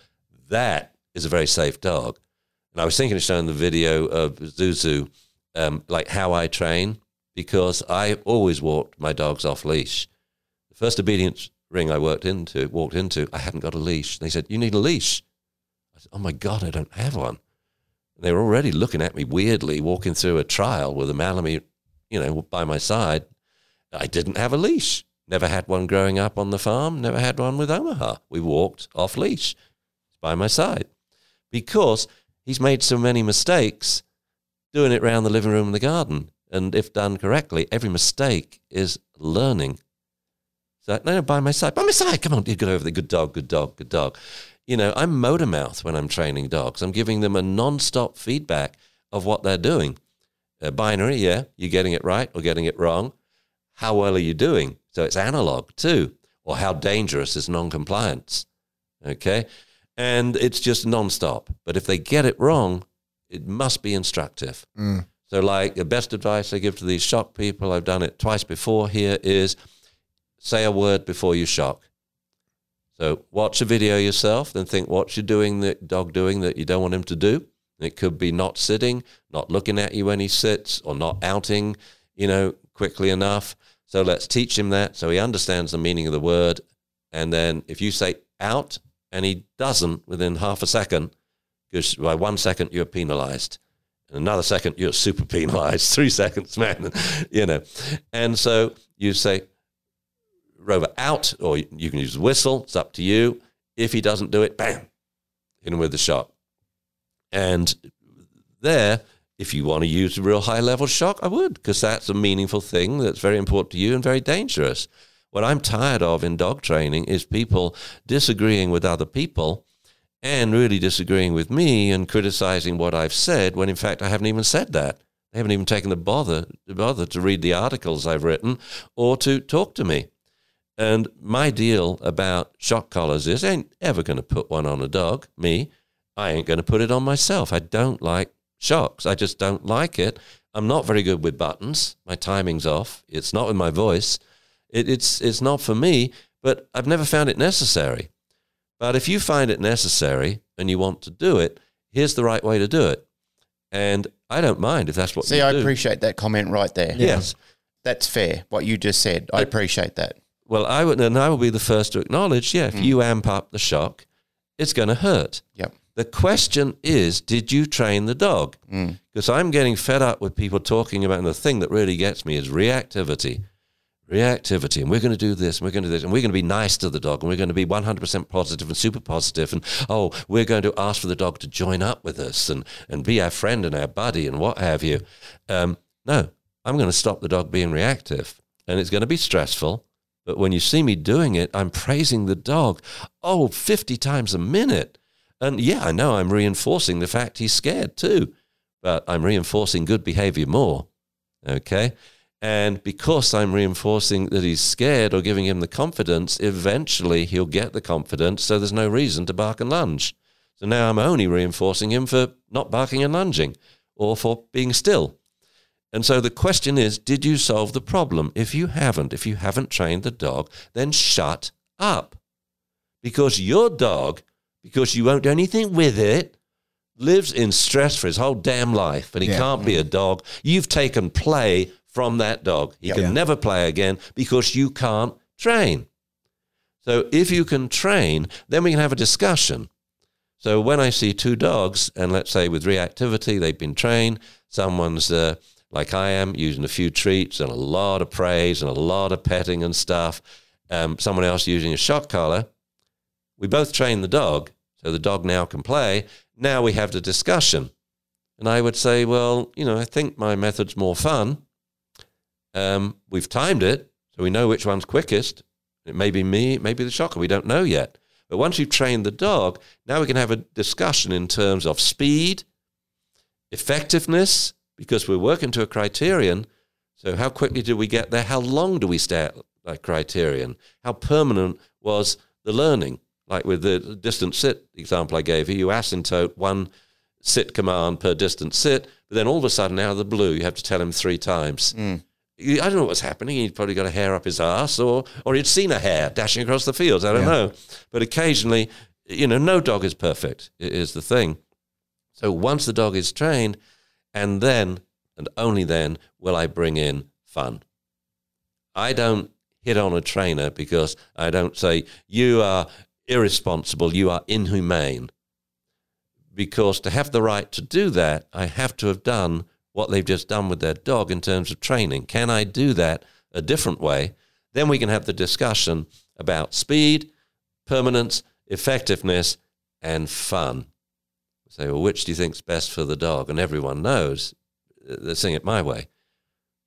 that is a very safe dog. And I was thinking of showing the video of Zuzu, um, like how I train, because I always walked my dogs off leash. The first obedience ring I worked into, walked into, I hadn't got a leash. They said, "You need a leash." I said, "Oh my god, I don't have one." They were already looking at me weirdly, walking through a trial with a Malamute, you know, by my side. I didn't have a leash. Never had one growing up on the farm. Never had one with Omaha. We walked off leash by my side because he's made so many mistakes doing it around the living room and the garden. And if done correctly, every mistake is learning. So, no, no, by my side, by my side, come on, you get over there, good dog, good dog, good dog. You know, I'm motor mouth when I'm training dogs. I'm giving them a non-stop feedback of what they're doing. Uh, binary, yeah, you're getting it right or getting it wrong. How well are you doing? So it's analog too. Or how dangerous is non-compliance? Okay, and it's just non-stop. But if they get it wrong, it must be instructive. So, like the best advice I give to these shock people, I've done it twice before here, is say a word before you shock. So, watch a video yourself, then think what you're doing the dog doing that you don't want him to do. It could be not sitting, not looking at you when he sits, or not outing, you know, quickly enough. So let's teach him that so he understands the meaning of the word. And then if you say out and he doesn't within half a second, because by one second you're penalized. In another second you're super penalized. Three seconds, man. you know. And so you say rover out, or you can use whistle. It's up to you. If he doesn't do it, bam, in with the shot. And there, if you want to use a real high level shock, I would, because that's a meaningful thing that's very important to you and very dangerous. What I'm tired of in dog training is people disagreeing with other people and really disagreeing with me and criticizing what I've said when in fact I haven't even said that. They haven't even taken the bother, the bother to read the articles I've written or to talk to me. And my deal about shock collars is I ain't ever going to put one on a dog, me. I ain't going to put it on myself. I don't like shocks. I just don't like it. I'm not very good with buttons. My timing's off. It's not with my voice. It, it's it's not for me. But I've never found it necessary. But if you find it necessary and you want to do it, here's the right way to do it. And I don't mind if that's what you do. See, I do. appreciate that comment right there. Yes. That's fair, what you just said. I appreciate that. Well, I would, and I will be the first to acknowledge. Yeah, if mm. you amp up the shock, it's going to hurt. Yep. The question is, did you train the dog? Mm. Because I'm getting fed up with people talking about, and the thing that really gets me is reactivity. Reactivity, and we're going to do this, and we're going to do this, and we're going to be nice to the dog, and we're going to be 100% positive and super positive, and oh, we're going to ask for the dog to join up with us and, and be our friend and our buddy and what have you. Um, no, I'm going to stop the dog being reactive. And it's going to be stressful. But when you see me doing it, I'm praising the dog, oh, 50 times a minute. And yeah, I know I'm reinforcing the fact he's scared too, but I'm reinforcing good behavior more. Okay. And because I'm reinforcing that he's scared or giving him the confidence, eventually he'll get the confidence. So there's no reason to bark and lunge. So now I'm only reinforcing him for not barking and lunging or for being still. And so the question is did you solve the problem? If you haven't, if you haven't trained the dog, then shut up. Because your dog, because you won't do anything with it, lives in stress for his whole damn life and he Yeah. can't be a dog. You've taken play from that dog. He Yeah. can never play again because you can't train. So if you can train, then we can have a discussion. So when I see two dogs, and let's say with reactivity, they've been trained, someone's uh, like I am, using a few treats and a lot of praise and a lot of petting and stuff, um, someone else using a shock collar, we both train the dog, so the dog now can play. Now we have the discussion. And I would say, well, you know, I think my method's more fun. Um, we've timed it, so we know which one's quickest. It may be me, it may be the shocker. We don't know yet. But once you've trained the dog, now we can have a discussion in terms of speed, effectiveness, because we're working to a criterion. So, how quickly do we get there? How long do we stay at that criterion? How permanent was the learning? Like with the distance sit example I gave you, you asymptote one sit command per distance sit, but then all of a sudden, out of the blue, you have to tell him three times. I don't know what was happening. He'd probably got a hair up his ass, or or he'd seen a hare dashing across the fields. I don't Yeah. know, but occasionally, you know, no dog is perfect. Is the thing. So once the dog is trained, and then and only then will I bring in fun. I don't hit on a trainer because I don't say you are irresponsible, you are inhumane. Because to have the right to do that, I have to have done what they've just done with their dog in terms of training. Can I do that a different way? Then we can have the discussion about speed, permanence, effectiveness, and fun. Say, well, which do you think's best for the dog? And everyone knows uh, they're seeing it my way.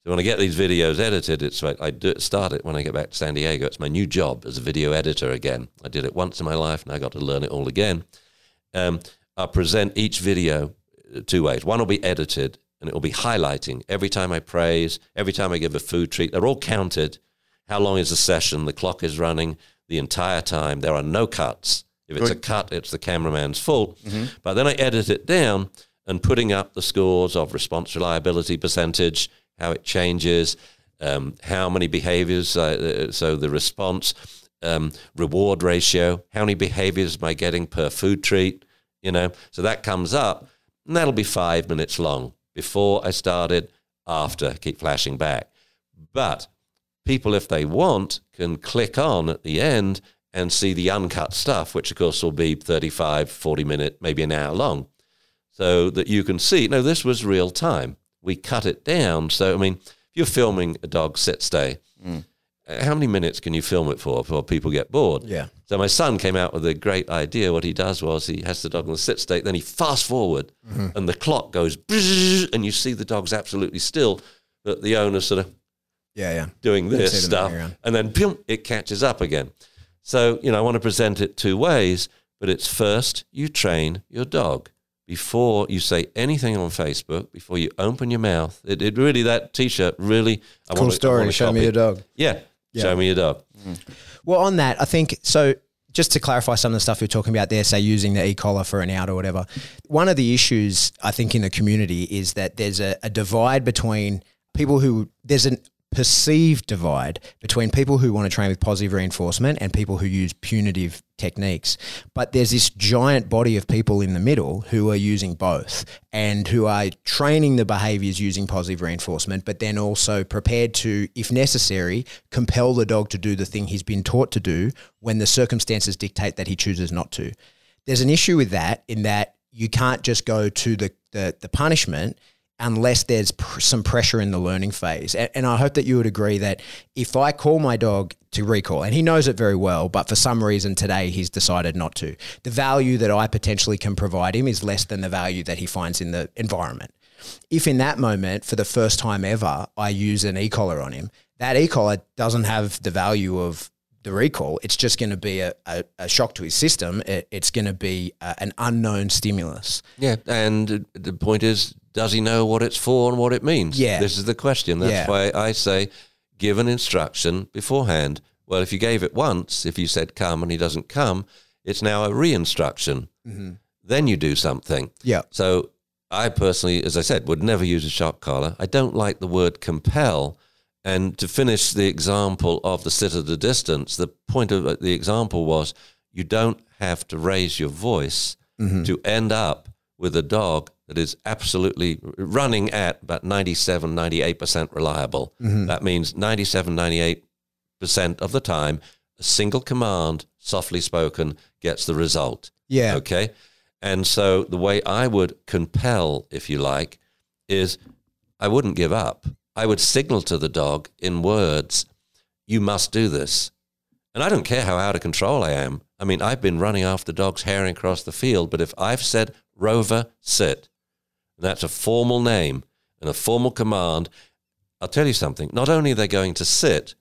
So when I get these videos edited, it's like I do, start it when I get back to San Diego. It's my new job as a video editor again. I did it once in my life, and I got to learn it all again. Um, I'll present each video uh, two ways. One will be edited, and it will be highlighting every time I praise, every time I give a food treat. They're all counted. How long is the session? The clock is running the entire time. There are no cuts. If it's a cut, it's the cameraman's fault. But then I edit it down and putting up the scores of response reliability percentage, how it changes, um, how many behaviors, uh, uh, so the response um, reward ratio, how many behaviors am I getting per food treat, you know? So that comes up, and that'll be five minutes long before I started, after, keep flashing back. But people, if they want, can click on at the end and see the uncut stuff, which of course will be 35, 40 minute, maybe an hour long, so that you can see, no, this was real time. We cut it down. So, I mean, if you're filming a dog sit stay, uh, how many minutes can you film it for before people get bored? Yeah. So my son came out with a great idea. What he does was he has the dog in the sit state, then he fast forward, mm-hmm. and the clock goes, and you see the dog's absolutely still, but the owner sort of Yeah, yeah. doing this stuff, and then boom, it catches up again. So you know, I want to present it two ways, but it's first you train your dog before you say anything on Facebook, before you open your mouth. It, it really that T-shirt really. I Cool want to, I story. to Show me your dog. Yeah, Yeah. show me your dog. Well, on that, I think so. Just to clarify some of the stuff you're talking about there, say using the e-collar for an out or whatever. One of the issues I think in the community is that there's a, a divide between people who there's a perceived divide between people who want to train with positive reinforcement and people who use punitive techniques. But there's this giant body of people in the middle who are using both and who are training the behaviors using positive reinforcement, but then also prepared to, if necessary, compel the dog to do the thing he's been taught to do when the circumstances dictate that he chooses not to. There's an issue with that in that you can't just go to the, the, the punishment unless there's pr- some pressure in the learning phase. And, and I hope that you would agree that if I call my dog to recall, and he knows it very well, but for some reason today he's decided not to, the value that I potentially can provide him is less than the value that he finds in the environment. If in that moment, for the first time ever, I use an e-collar on him, that e-collar doesn't have the value of the recall. It's just going to be a, a, a shock to his system. It, it's going to be uh, an unknown stimulus. Yeah, and the point is, does he know what it's for and what it means? Yeah. This is the question. That's Yeah. why I say give an instruction beforehand. Well, if you gave it once, if you said come and he doesn't come, it's now a re-instruction. Then you do something. Yeah. So I personally, as I said, would never use a shock collar. I don't like the word compel. And to finish the example of the sit at a distance, the point of uh, the example was you don't have to raise your voice mm-hmm. to end up with a dog that is absolutely running at about 97, 98% reliable. Mm-hmm. That means 97, 98% of the time, a single command, softly spoken, gets the result. Yeah. Okay. And so the way I would compel, if you like, is I wouldn't give up. I would signal to the dog in words, you must do this. And I don't care how out of control I am. I mean, I've been running after dogs herring across the field, but if I've said, Rover, sit, and that's a formal name and a formal command, I'll tell you something. Not only are they going to sit,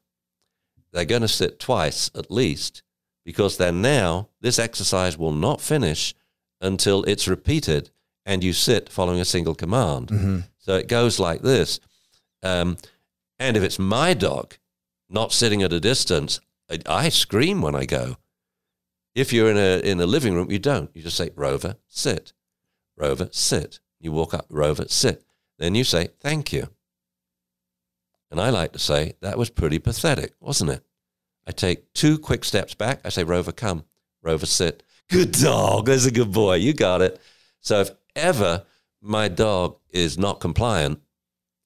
they're going to sit twice at least, because then now this exercise will not finish until it's repeated and you sit following a single command. Mm-hmm. So it goes like this. Um, and if it's my dog not sitting at a distance, I, I scream when I go. If you're in a in a living room, you don't. You just say, Rover, sit. Rover, sit. You walk up, Rover, sit. Then you say, thank you. And I like to say, that was pretty pathetic, wasn't it? I take two quick steps back. I say, Rover, come. Rover, sit. Good dog. There's a good boy. You got it. So if ever my dog is not compliant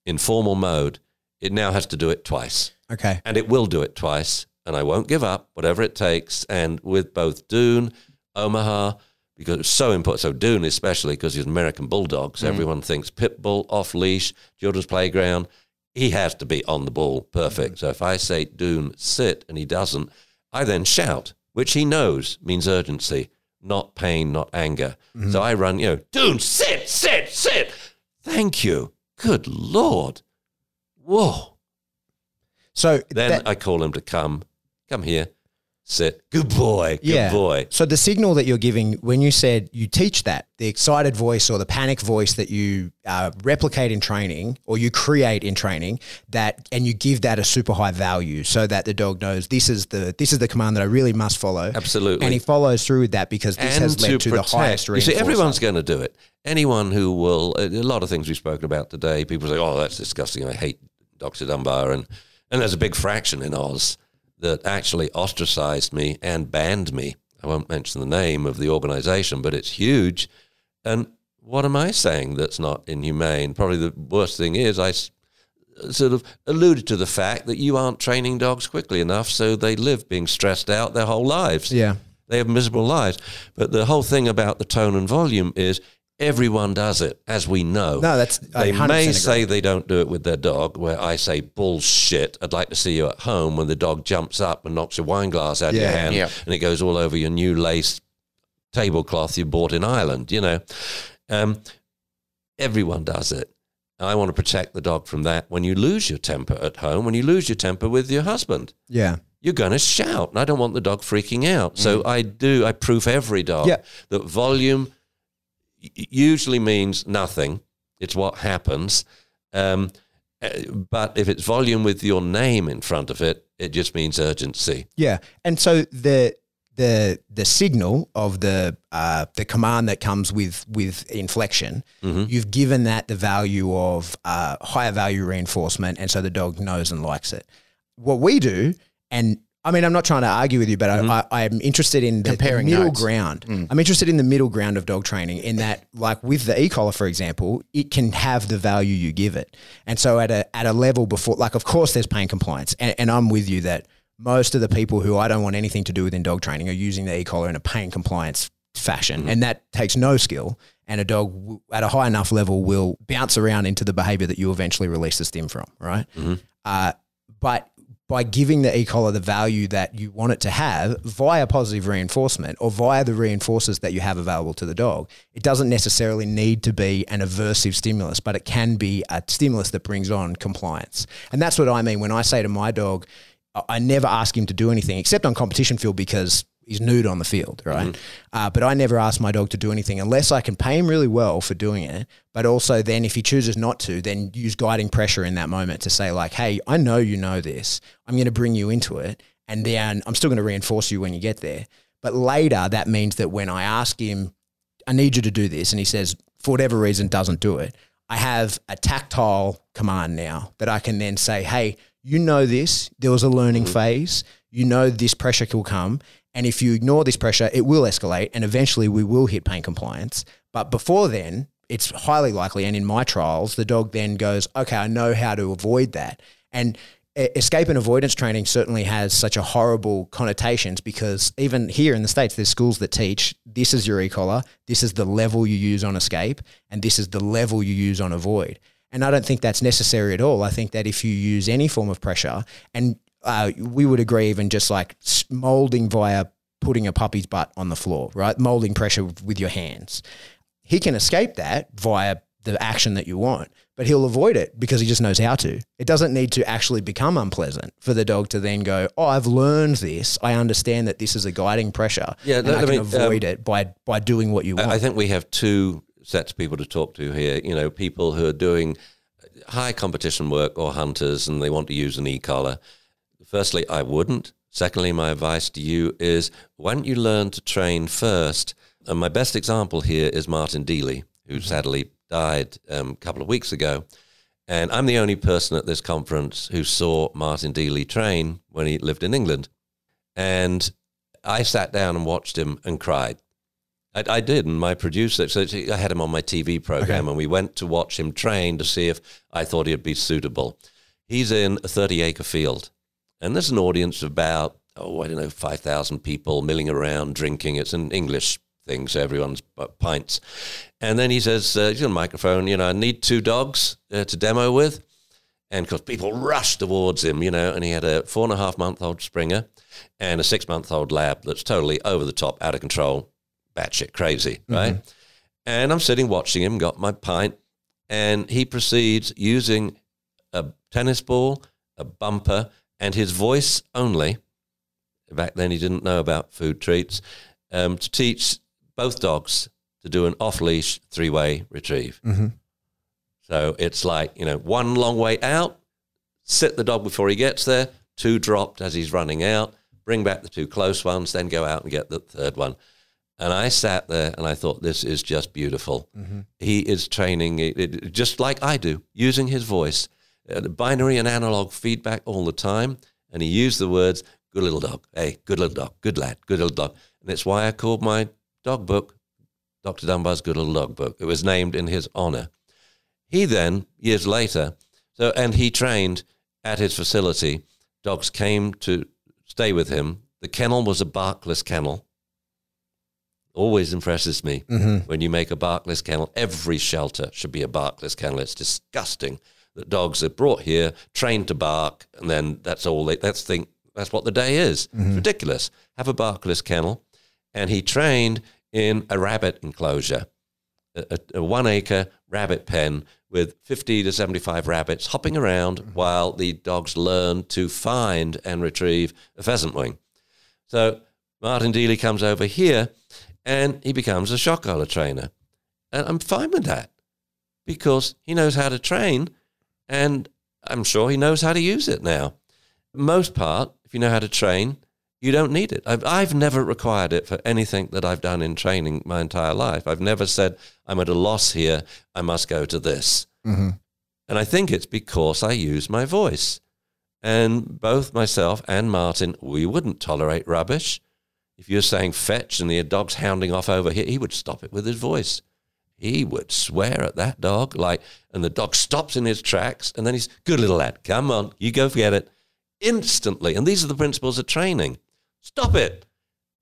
in formal mode, it now has to do it twice. Okay. And it will do it twice. And I won't give up, whatever it takes. And with both Dune, Omaha, because it's so important. So Dune, especially because he's an American bulldog, so mm. everyone thinks pit bull, off leash, children's playground. He has to be on the ball, perfect. Mm. So if I say Dune, sit, and he doesn't, I then shout, which he knows means urgency, not pain, not anger. Mm-hmm. So I run, you know, Dune, sit, sit, sit. Thank you. Good Lord. Whoa. So Then that- I call him to come. Come here. Sit. Good boy. Good yeah. boy. So the signal that you're giving when you said you teach that, the excited voice or the panic voice that you uh, replicate in training or you create in training, that and you give that a super high value so that the dog knows this is the this is the command that I really must follow. Absolutely. And he follows through with that because this has led to, the highest You see, everyone's going to do it. Anyone who will, a a lot of things we've spoken about today, people say, oh, that's disgusting. I hate Dr. Dunbar. And, and there's a big fraction in Oz that actually ostracized me and banned me. I won't mention the name of the organization, but it's huge. And what am I saying that's not inhumane? Probably the worst thing is I sort of alluded to the fact that you aren't training dogs quickly enough, so they live being stressed out their whole lives. Yeah. They have miserable lives. But the whole thing about the tone and volume is everyone does it, as we know. No, that's- they 100% may agree. say they don't do it with their dog, where I say bullshit. I'd like to see you at home when the dog jumps up and knocks your wine glass out of your hand yeah. and it goes all over your new lace tablecloth you bought in Ireland, you know. Um, everyone does it. I want to protect the dog from that. When you lose your temper at home, when you lose your temper with your husband, Yeah. you're going to shout. And I don't want the dog freaking out. So I do, I proof every dog Yeah. that volume y- usually means nothing. It's what happens. Um, uh, but if it's volume with your name in front of it, it just means urgency. Yeah, and so the the the signal of the uh, the command that comes with with inflection, you've given that the value of uh, higher value reinforcement, and so the dog knows and likes it. What we do, and I mean, I'm not trying to argue with you, but I, mm-hmm. I, I'm interested in the, Comparing middle notes. ground. Mm. I'm interested in the middle ground of dog training in that, like with the e-collar, for example, it can have the value you give it. And so at a, at a level before, like, of course there's pain compliance. And, and I'm with you that most of the people who I don't want anything to do with in dog training are using the e-collar in a pain compliance fashion. Mm-hmm. And that takes no skill. And a dog w- at a high enough level will bounce around into the behavior that you eventually release the stim from, right? Mm-hmm. Uh, but by giving the e-collar the value that you want it to have via positive reinforcement or via the reinforcers that you have available to the dog. It doesn't necessarily need to be an aversive stimulus, but it can be a stimulus that brings on compliance. And that's what I mean when I say to my dog, I never ask him to do anything except on competition field because he's nude on the field, right? Mm-hmm. Uh, but I never ask my dog to do anything unless I can pay him really well for doing it. But also, then if he chooses not to, then use guiding pressure in that moment to say, like, hey, I know you know this. I'm going to bring you into it. And then I'm still going to reinforce you when you get there. But later, that means that when I ask him, I need you to do this, and he says, for whatever reason, doesn't do it, I have a tactile command now that I can then say, hey, you know this. There was a learning mm-hmm. phase. You know this pressure will come. And if you ignore this pressure, it will escalate and eventually we will hit pain compliance. But before then, it's highly likely, and in my trials, the dog then goes, okay, I know how to avoid that. And escape and avoidance training certainly has such a horrible connotations because even here in the states there's schools that teach this is your e-collar this is the level you use on escape and this is the level you use on avoid and i don't think that's necessary at all i think that if you use any form of pressure and uh, we would agree even just like molding via putting a puppy's butt on the floor, right? Molding pressure with your hands. He can escape that via the action that you want, but he'll avoid it because he just knows how to. It doesn't need to actually become unpleasant for the dog to then go, "Oh, I've learned this. I understand that this is a guiding pressure. Yeah, and I can avoid um, it by by doing what you want." I think we have two sets of people to talk to here. You know, people who are doing high competition work or hunters, and they want to use an e-collar firstly, I wouldn't. Secondly, my advice to you is why don't you learn to train first? And my best example here is Martin Deeley, who mm-hmm. sadly died um, a couple of weeks ago. And I'm the only person at this conference who saw Martin Deeley train when he lived in England. And I sat down and watched him and cried. I, I did, and my producer, so I had him on my TV program, okay. and we went to watch him train to see if I thought he'd be suitable. He's in a 30 acre field and there's an audience of about, oh, I don't know, 5,000 people milling around drinking. It's an English thing, so everyone's pints. And then he says, uh, he's on a microphone, you know, I need two dogs uh, to demo with. And because people rushed towards him, you know, and he had a four and a half month old Springer and a six month old lab that's totally over the top, out of control, batshit crazy, mm-hmm. right? Mm-hmm. And I'm sitting watching him, got my pint, and he proceeds using a tennis ball, a bumper, and his voice only. Back then, he didn't know about food treats. Um, to teach both dogs to do an off leash three way retrieve. Mm-hmm. So it's like, you know, one long way out, sit the dog before he gets there, two dropped as he's running out, bring back the two close ones, then go out and get the third one. And I sat there and I thought, this is just beautiful. Mm-hmm. He is training it, it, just like I do, using his voice uh, binary and analog feedback all the time. And he used the words, good little dog, hey, good little dog, good lad, good little dog. And it's why I called my dog book Dr. Dunbar's Good Little Dog Book. It was named in his honor. He then, years later, so and he trained at his facility. Dogs came to stay with him. The kennel was a barkless kennel. Always impresses me mm-hmm. when you make a barkless kennel. Every shelter should be a barkless kennel. It's disgusting that dogs are brought here, trained to bark, and then that's all they that's think that's what the day is. Mm-hmm. ridiculous. Have a barkless kennel. And he trained in a rabbit enclosure, a, a, one acre rabbit pen with 50 to 75 rabbits hopping around mm-hmm. while the dogs learn to find and retrieve a pheasant wing. So Martin Deeley comes over here and he becomes a shock collar trainer. And I'm fine with that because he knows how to train and I'm sure he knows how to use it now. Most part, if you know how to train, you don't need it. I've, I've never required it for anything that I've done in training my entire life. I've never said, I'm at a loss here, I must go to this. Mm-hmm. And I think it's because I use my voice. And both myself and Martin, we wouldn't tolerate rubbish. If you're saying fetch and the dog's hounding off over here, he would stop it with his voice he would swear at that dog, like, and the dog stops in his tracks, and then he's, good little lad, come on, you go get it. Instantly. And these are the principles of training. Stop it.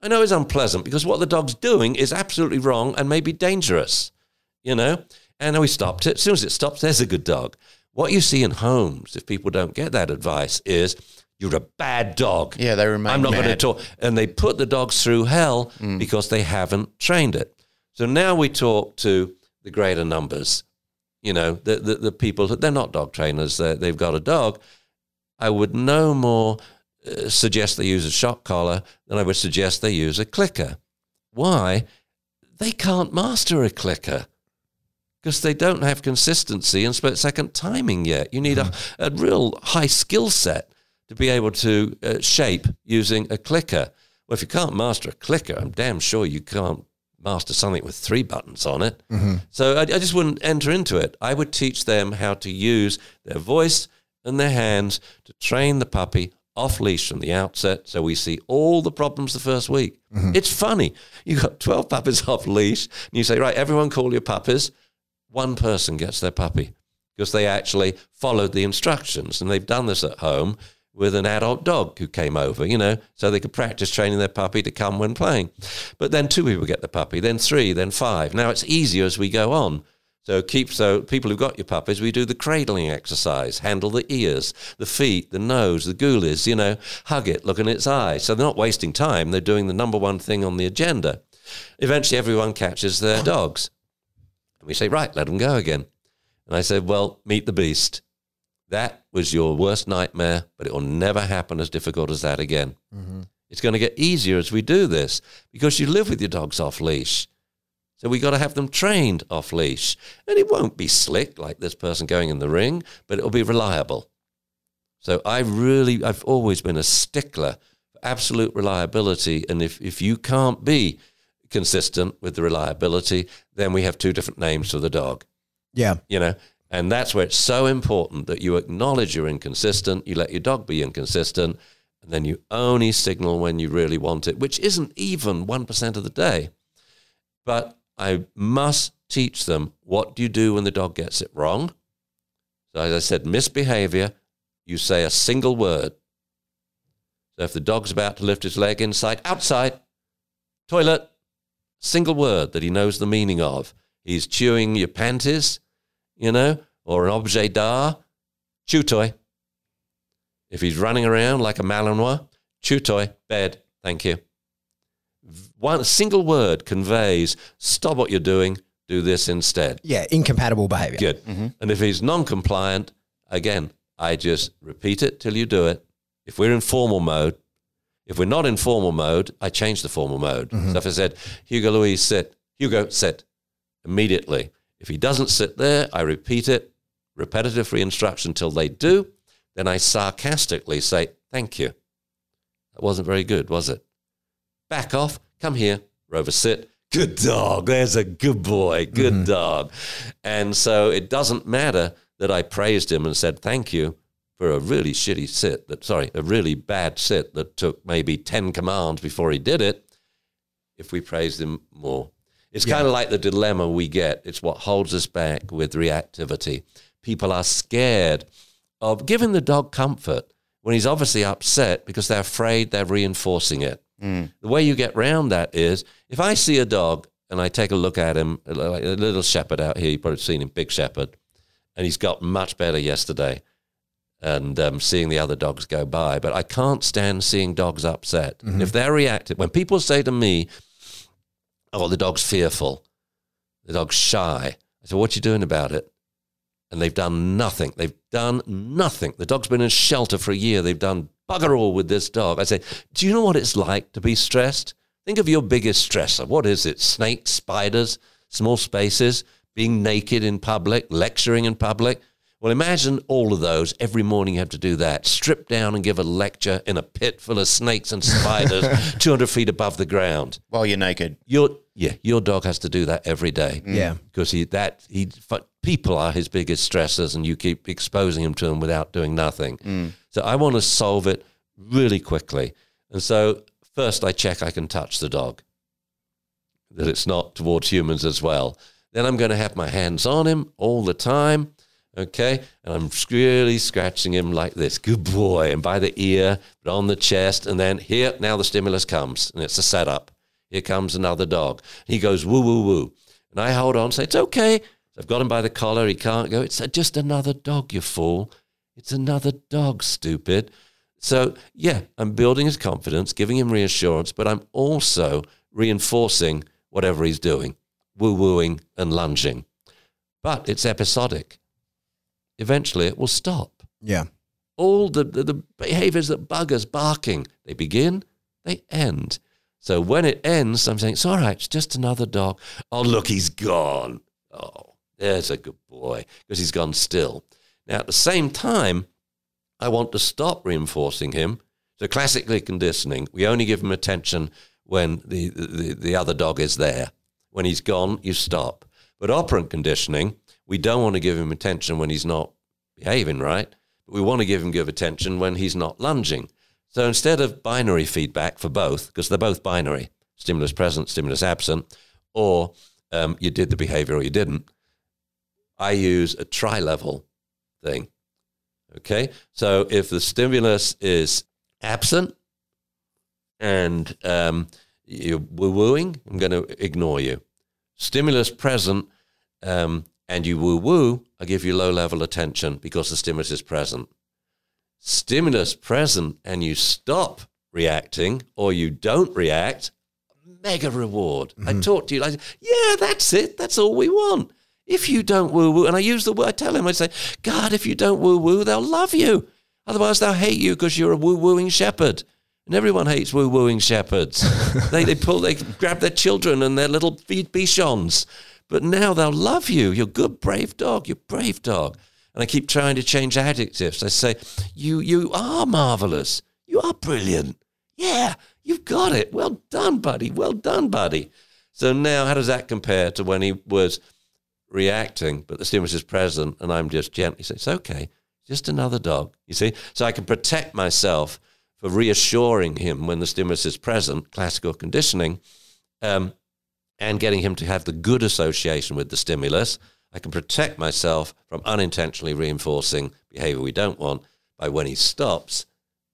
I know it's unpleasant because what the dog's doing is absolutely wrong and maybe dangerous, you know? And we stopped it. As soon as it stops, there's a good dog. What you see in homes, if people don't get that advice, is You're a bad dog. Yeah, they remain I'm not going to talk. And they put the dogs through hell mm. because they haven't trained it. So now we talk to the greater numbers. You know, the, the, the people, they're not dog trainers, they they've got a dog. I would no more uh, suggest they use a shock collar than I would suggest they use a clicker. Why? They can't master a clicker because they don't have consistency and split second timing yet. You need a, a real high skill set to be able to uh, shape using a clicker. Well, if you can't master a clicker, I'm damn sure you can't master something with three buttons on it. Mm-hmm. So I, I just wouldn't enter into it. I would teach them how to use their voice and their hands to train the puppy off leash from the outset. So we see all the problems the first week. Mm-hmm. It's funny. You got 12 puppies off leash, and you say, right, everyone call your puppies. One person gets their puppy because they actually followed the instructions and they've done this at home with an adult dog who came over, you know, so they could practice training their puppy to come when playing. But then two people get the puppy, then three, then five. Now it's easier as we go on. So keep so people who've got your puppies, we do the cradling exercise, handle the ears, the feet, the nose, the ghoulies, you know, hug it, look in its eyes. So they're not wasting time. They're doing the number one thing on the agenda. Eventually everyone catches their dogs. And we say, right, let them go again. And I said, well, meet the beast. That was your worst nightmare, but it will never happen as difficult as that again. Mm-hmm. It's going to get easier as we do this because you live with your dogs off leash. So we got to have them trained off leash. And it won't be slick like this person going in the ring, but it'll be reliable. So I really, I've always been a stickler for absolute reliability. And if, if you can't be consistent with the reliability, then we have two different names for the dog Yeah. you know and that's where it's so important that you acknowledge you're inconsistent you let your dog be inconsistent and then you only signal when you really want it which isn't even 1% of the day. But i must teach them what do you do when the dog gets it wrong? So as i said misbehavior you say a single word. So if the dog's about to lift his leg inside outside toilet single word that he knows the meaning of. He's chewing your panties you know, or an objet d'art, chew toy. If he's running around like a Malinois, chew toy, bed, thank you. One single word conveys stop what you're doing, do this instead. Yeah. Incompatible behavior. Good. Mm-hmm. And if he's non compliant, again, I just repeat it till you do it. If we're in formal mode, if we're not in formal mode, I change the formal mode. Mm-hmm. So if I said, Hugo Louise, sit, Hugo, sit, immediately. If he doesn't sit there, I repeat it, repetitive reinstruction till they do. Then I sarcastically say, thank you. That wasn't very good, was it? Back off, come here, Rover, sit. Good dog. There's a good boy. Good mm-hmm. dog. And so it doesn't matter that I praised him and said thank you for a really shitty sit that sorry, a really bad sit that took maybe 10 commands before he did it if we praised him more. It's kind of like the dilemma we get. It's what holds us back with reactivity. People are scared of giving the dog comfort when he's obviously upset because they're afraid they're reinforcing it. Mm. The way you get round that is if I see a dog and I take a look at him, uh, like a little shepherd out here, you've probably seen him, big shepherd, and he's got much better yesterday and um, seeing the other dogs go by. But I can't stand seeing dogs upset. And if they're reactive, when people say to me, oh, the dog's fearful, the dog's shy, I say, what are you doing about it? And they've done nothing. They've done nothing. The dog's been in shelter for a year. They've done bugger all with this dog. I say, do you know what it's like to be stressed? Think of your biggest stressor. What is it? Snakes, spiders, small spaces, being naked in public, lecturing in public. Well, imagine all of those. Every morning you have to do that. Strip down and give a lecture in a pit full of snakes and spiders 200 feet above the ground. While you're naked. Your yeah, your dog has to do that every day. Mm. Yeah. because he that he but people are his biggest stressors, and you keep exposing him to them without doing nothing. Mm. So I want to solve it really quickly, and so first I check I can touch the dog, that it's not towards humans as well. Then I'm going to have my hands on him all the time. Okay, and I'm really scratching him like this. Good boy. And by the ear, but on the chest. And then here, now the stimulus comes, and it's a setup. Here comes another dog. He goes woo, woo, woo. And I hold on, say, it's okay. I've got him by the collar. He can't go. It's just another dog, you fool. It's another dog, stupid. So, yeah, I'm building his confidence, giving him reassurance, but I'm also reinforcing whatever he's doing, woo wooing and lunging. But it's episodic. Eventually, it will stop. Yeah. All the, the, the behaviors that bug us, barking, they begin, they end. So when it ends, I'm saying, it's all right, it's just another dog. Oh, look, he's gone. Oh, there's a good boy, because he's gone still. Now, at the same time, I want to stop reinforcing him. So classically conditioning, we only give him attention when the, the, the other dog is there. When he's gone, you stop. But operant conditioning, we don't want to give him attention when he's not behaving right, but we want to give him give attention when he's not lunging. So instead of binary feedback for both, because they're both binary, stimulus present, stimulus absent, or um, you did the behavior or you didn't, I use a tri level thing. Okay, so if the stimulus is absent and um, you're woo wooing, I'm going to ignore you. Stimulus present um, and you woo woo, I give you low level attention because the stimulus is present. Stimulus present and you stop reacting or you don't react, mega reward. Mm-hmm. I talk to you like, yeah, that's it. That's all we want. If you don't woo woo, and I use the word, I tell him, I say, God, if you don't woo woo, they'll love you. Otherwise, they'll hate you because you're a woo wooing shepherd. And everyone hates woo wooing shepherds. they, they pull, they grab their children and their little bichons. But now they'll love you. You're a good, brave dog. You're brave dog. And I keep trying to change adjectives. I say, you, you are marvelous. You are brilliant. Yeah, you've got it. Well done, buddy. Well done, buddy. So now, how does that compare to when he was reacting, but the stimulus is present, and I'm just gently saying, it's okay, just another dog. You see? So I can protect myself for reassuring him when the stimulus is present, classical conditioning, um, and getting him to have the good association with the stimulus. I can protect myself from unintentionally reinforcing behavior we don't want by when he stops,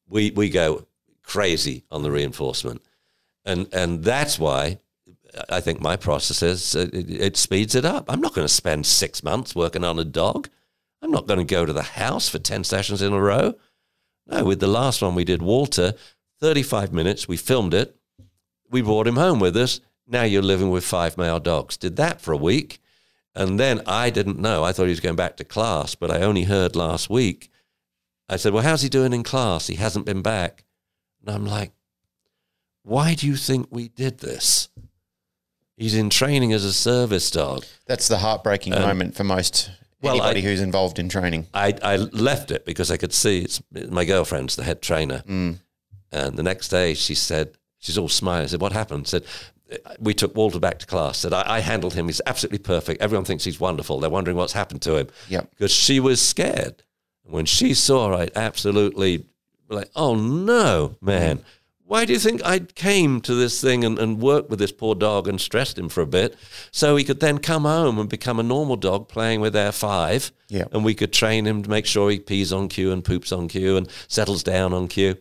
we, we go crazy on the reinforcement. And, and that's why I think my process is uh, it, it speeds it up. I'm not going to spend six months working on a dog. I'm not going to go to the house for 10 sessions in a row. No, with the last one we did, Walter, 35 minutes, we filmed it. We brought him home with us. Now you're living with five male dogs. Did that for a week. And then I didn't know. I thought he was going back to class, but I only heard last week. I said, Well, how's he doing in class? He hasn't been back. And I'm like, Why do you think we did this? He's in training as a service dog. That's the heartbreaking um, moment for most well, anybody I, who's involved in training. I, I left it because I could see it's my girlfriend's the head trainer. Mm. And the next day she said, she's all smiling. I said, What happened? I said, we took Walter back to class. Said I, I, handled him. He's absolutely perfect. Everyone thinks he's wonderful. They're wondering what's happened to him. Yeah, because she was scared when she saw it. Absolutely, like, oh no, man. Why do you think I came to this thing and, and worked with this poor dog and stressed him for a bit so he could then come home and become a normal dog playing with our five? Yeah. And we could train him to make sure he pees on cue and poops on cue and settles down on cue.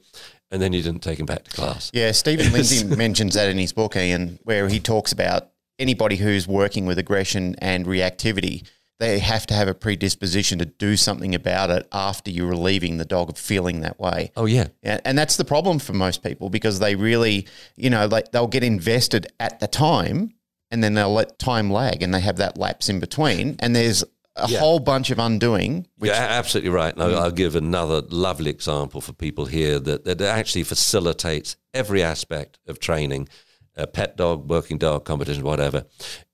And then you didn't take him back to class. Yeah, Steven Lindsay mentions that in his book, Ian, where he talks about anybody who's working with aggression and reactivity they have to have a predisposition to do something about it after you're relieving the dog of feeling that way. Oh yeah, yeah, and that's the problem for most people because they really, you know, like they'll get invested at the time, and then they'll let time lag, and they have that lapse in between, and there's a yeah. whole bunch of undoing. Which, yeah, absolutely right. And I'll, I'll give another lovely example for people here that, that actually facilitates every aspect of training, a pet dog, working dog, competition, whatever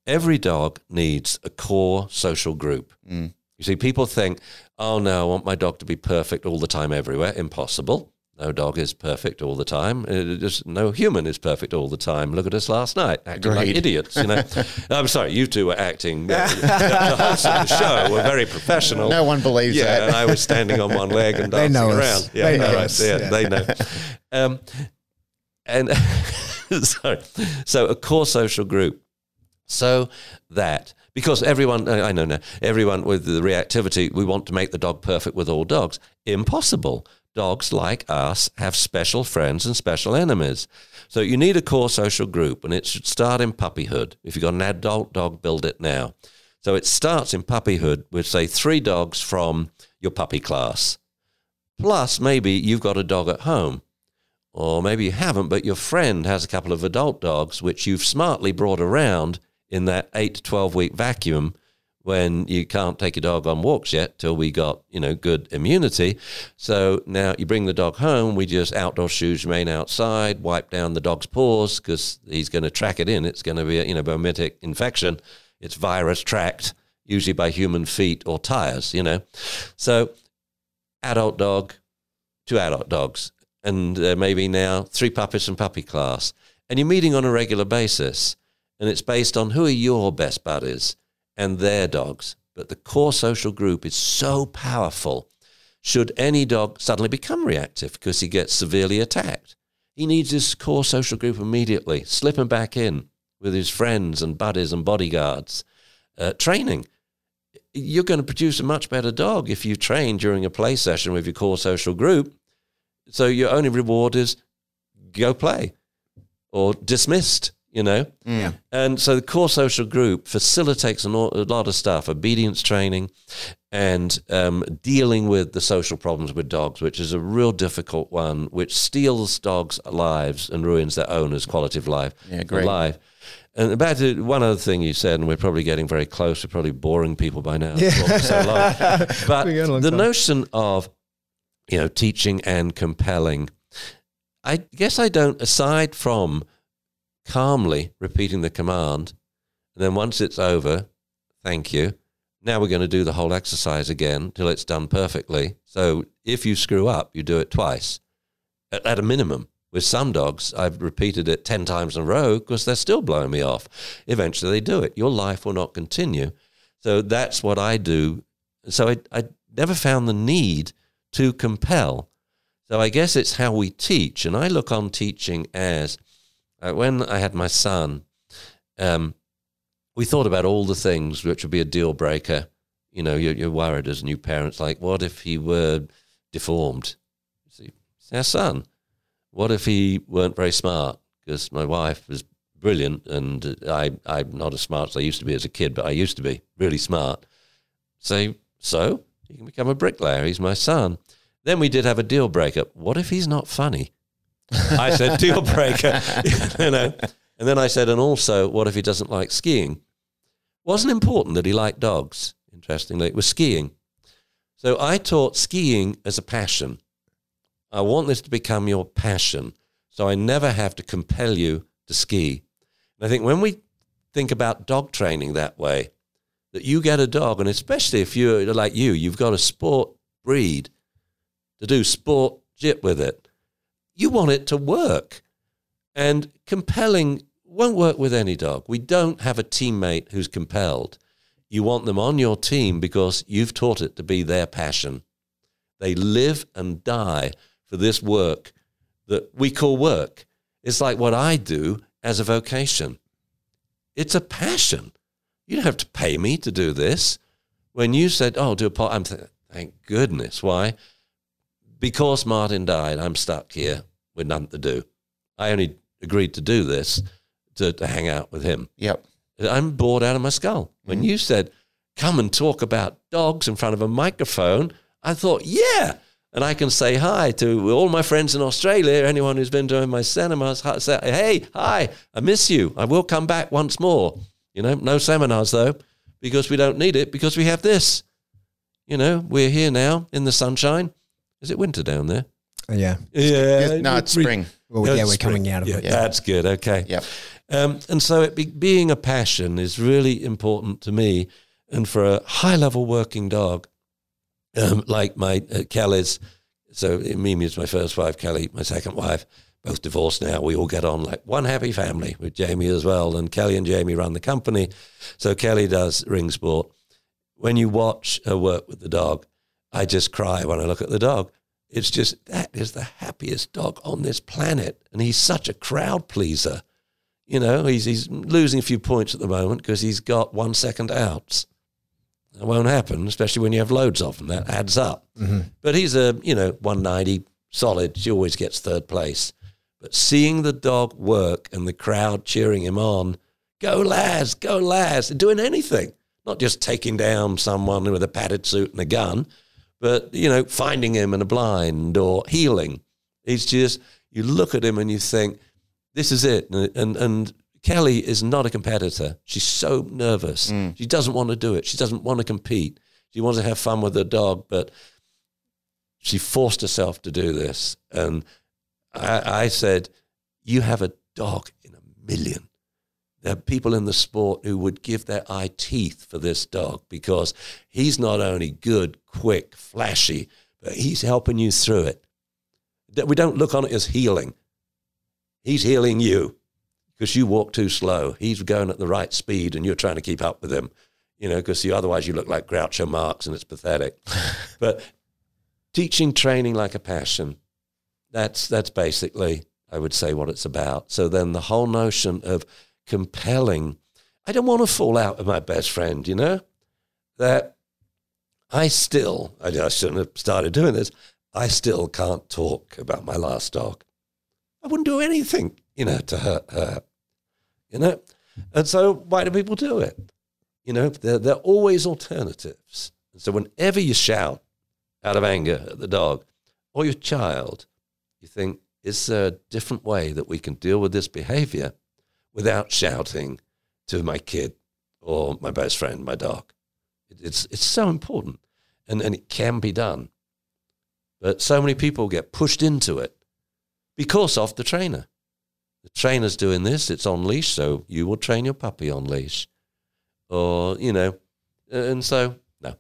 every dog needs a core social group. Mm. You see, people think, oh no, I want my dog to be perfect all the time everywhere. Impossible. No dog is perfect all the time. It just no human is perfect all the time. Look at us last night, acting Agreed. like idiots. You know, I'm sorry, you two were acting. Uh, the hosts of the show were very professional. No one believes yeah, that. and I was standing on one leg and dancing around. Us. Yeah, they know right, us. Yeah, yeah, they know. Um, and sorry, so a core social group so that because everyone I know now everyone with the reactivity we want to make the dog perfect with all dogs impossible dogs like us have special friends and special enemies. So you need a core social group and it should start in puppyhood. If you've got an adult dog build it now. So it starts in puppyhood with say three dogs from your puppy class. Plus, maybe you've got a dog at home, or maybe you haven't, but your friend has a couple of adult dogs which you've smartly brought around in that eight to 12 week vacuum when you can't take your dog on walks yet till we got, you know, good immunity. So now you bring the dog home, we just outdoor shoes remain outside, wipe down the dog's paws because he's going to track it in. It's going to be a, you know, fomitic infection. It's virus tracked, usually by human feet or tires, you know. So adult dog, two adult dogs, and uh, maybe now three puppies from puppy class. And you're meeting on a regular basis. And it's based on who are your best buddies and their dogs. But the core social group is so powerful. Should any dog suddenly become reactive because he gets severely attacked, he needs his core social group immediately, slipping back in with his friends and buddies and bodyguards. Uh, training. You're going to produce a much better dog if you train during a play session with your core social group. So your only reward is go play or dismissed you know? Yeah. And so the core social group facilitates a lot of stuff, obedience training and um, dealing with the social problems with dogs, which is a real difficult one, which steals dogs' lives and ruins their owners' quality of life. Yeah, great. Life. And about it, one other thing you said, and we're probably getting very close, we're probably boring people by now. Yeah. So. But Been going a long the time. notion of, you know, teaching and compelling, I guess I don't, aside from calmly repeating the command. And then once it's over, thank you. Now we're going to do the whole exercise again till it's done perfectly. So if you screw up, you do it twice at, at a minimum. With some dogs, I've repeated it 10 times in a row because they're still blowing me off. Eventually they do it. Your life will not continue. So that's what I do. So I, I never found the need to compel. So I guess it's how we teach. And I look on teaching as uh, when I had my son, um, we thought about all the things which would be a deal breaker. You know, you're, you're worried as new parents, like, what if he were deformed? See, it's our son. What if he weren't very smart? Because my wife was brilliant, and I, I'm not as smart as I used to be as a kid, but I used to be really smart. Say, so he can become a bricklayer. He's my son. Then we did have a deal breaker. What if he's not funny? I said deal breaker, you know. And then I said, and also, what if he doesn't like skiing? Wasn't important that he liked dogs. Interestingly, it was skiing. So I taught skiing as a passion. I want this to become your passion, so I never have to compel you to ski. And I think when we think about dog training that way, that you get a dog, and especially if you're like you, you've got a sport breed to do sport jit with it you want it to work. And compelling won't work with any dog. We don't have a teammate who's compelled. You want them on your team because you've taught it to be their passion. They live and die for this work that we call work. It's like what I do as a vocation. It's a passion. You don't have to pay me to do this. When you said, "Oh, do a pot," I'm thinking, thank goodness. Why? Because Martin died, I'm stuck here with nothing to do. I only agreed to do this to, to hang out with him. Yep. I'm bored out of my skull. When mm-hmm. you said, come and talk about dogs in front of a microphone, I thought, yeah. And I can say hi to all my friends in Australia, anyone who's been to my cinemas, hi- say, hey, hi, I miss you. I will come back once more. You know, no seminars though, because we don't need it, because we have this. You know, we're here now in the sunshine. Is it winter down there? Yeah. Yeah. no, it's spring. Well, No, yeah, it's we're coming out of Yeah, it. That's good. Okay. Yep. Um, and so it be, being a passion is really important to me. And for a high level working dog, um, like my uh, Kelly's, so Mimi is my first wife, Kelly, my second wife, both divorced now. We all get on like one happy family with Jamie as well. And Kelly and Jamie run the company. So Kelly does ring sport. When you watch her work with the dog, I just cry when I look at the dog. It's just that is the happiest dog on this planet, and he's such a crowd pleaser. You know, he's he's losing a few points at the moment because he's got one second outs. That won't happen, especially when you have loads of them. That adds up. Mm-hmm. But he's a you know 190 solid. She always gets third place. But seeing the dog work and the crowd cheering him on, go Laz, go Laz, doing anything, not just taking down someone with a padded suit and a gun, But, you know, finding him in a blind or heeling, it's just, you look at him and you think, this is it. And, and, and Kelly is not a competitor. She's so nervous. Mm. She doesn't want to do it. She doesn't want to compete. She wants to have fun with her dog, but she forced herself to do this. And I, I said, You have a dog in a million. There are people in the sport who would give their eye teeth for this dog because he's not only good, quick, flashy, but he's helping you through it. That We don't look on it as healing. He's healing you because you walk too slow. He's going at the right speed and you're trying to keep up with him, you know, because you, otherwise you look like Groucho Marx and it's pathetic. but teaching training like a passion, that's, that's basically, I would say, what it's about. So then the whole notion of compelling, I don't want to fall out with my best friend, you know, that I still, I, I shouldn't have started doing this, I still can't talk about my last dog. I wouldn't do anything, you know, to hurt her, you know? And so why do people do it? You know, there, there are always alternatives. So whenever you shout out of anger at the dog or your child, you think, is there a different way that we can deal with this behavior without shouting to my kid or my best friend, my dog? It's, it's so important and, and it can be done. But so many people get pushed into it because of the trainer. The trainer's doing this, it's on leash, so you will train your puppy on leash. Or, you know, and so, no.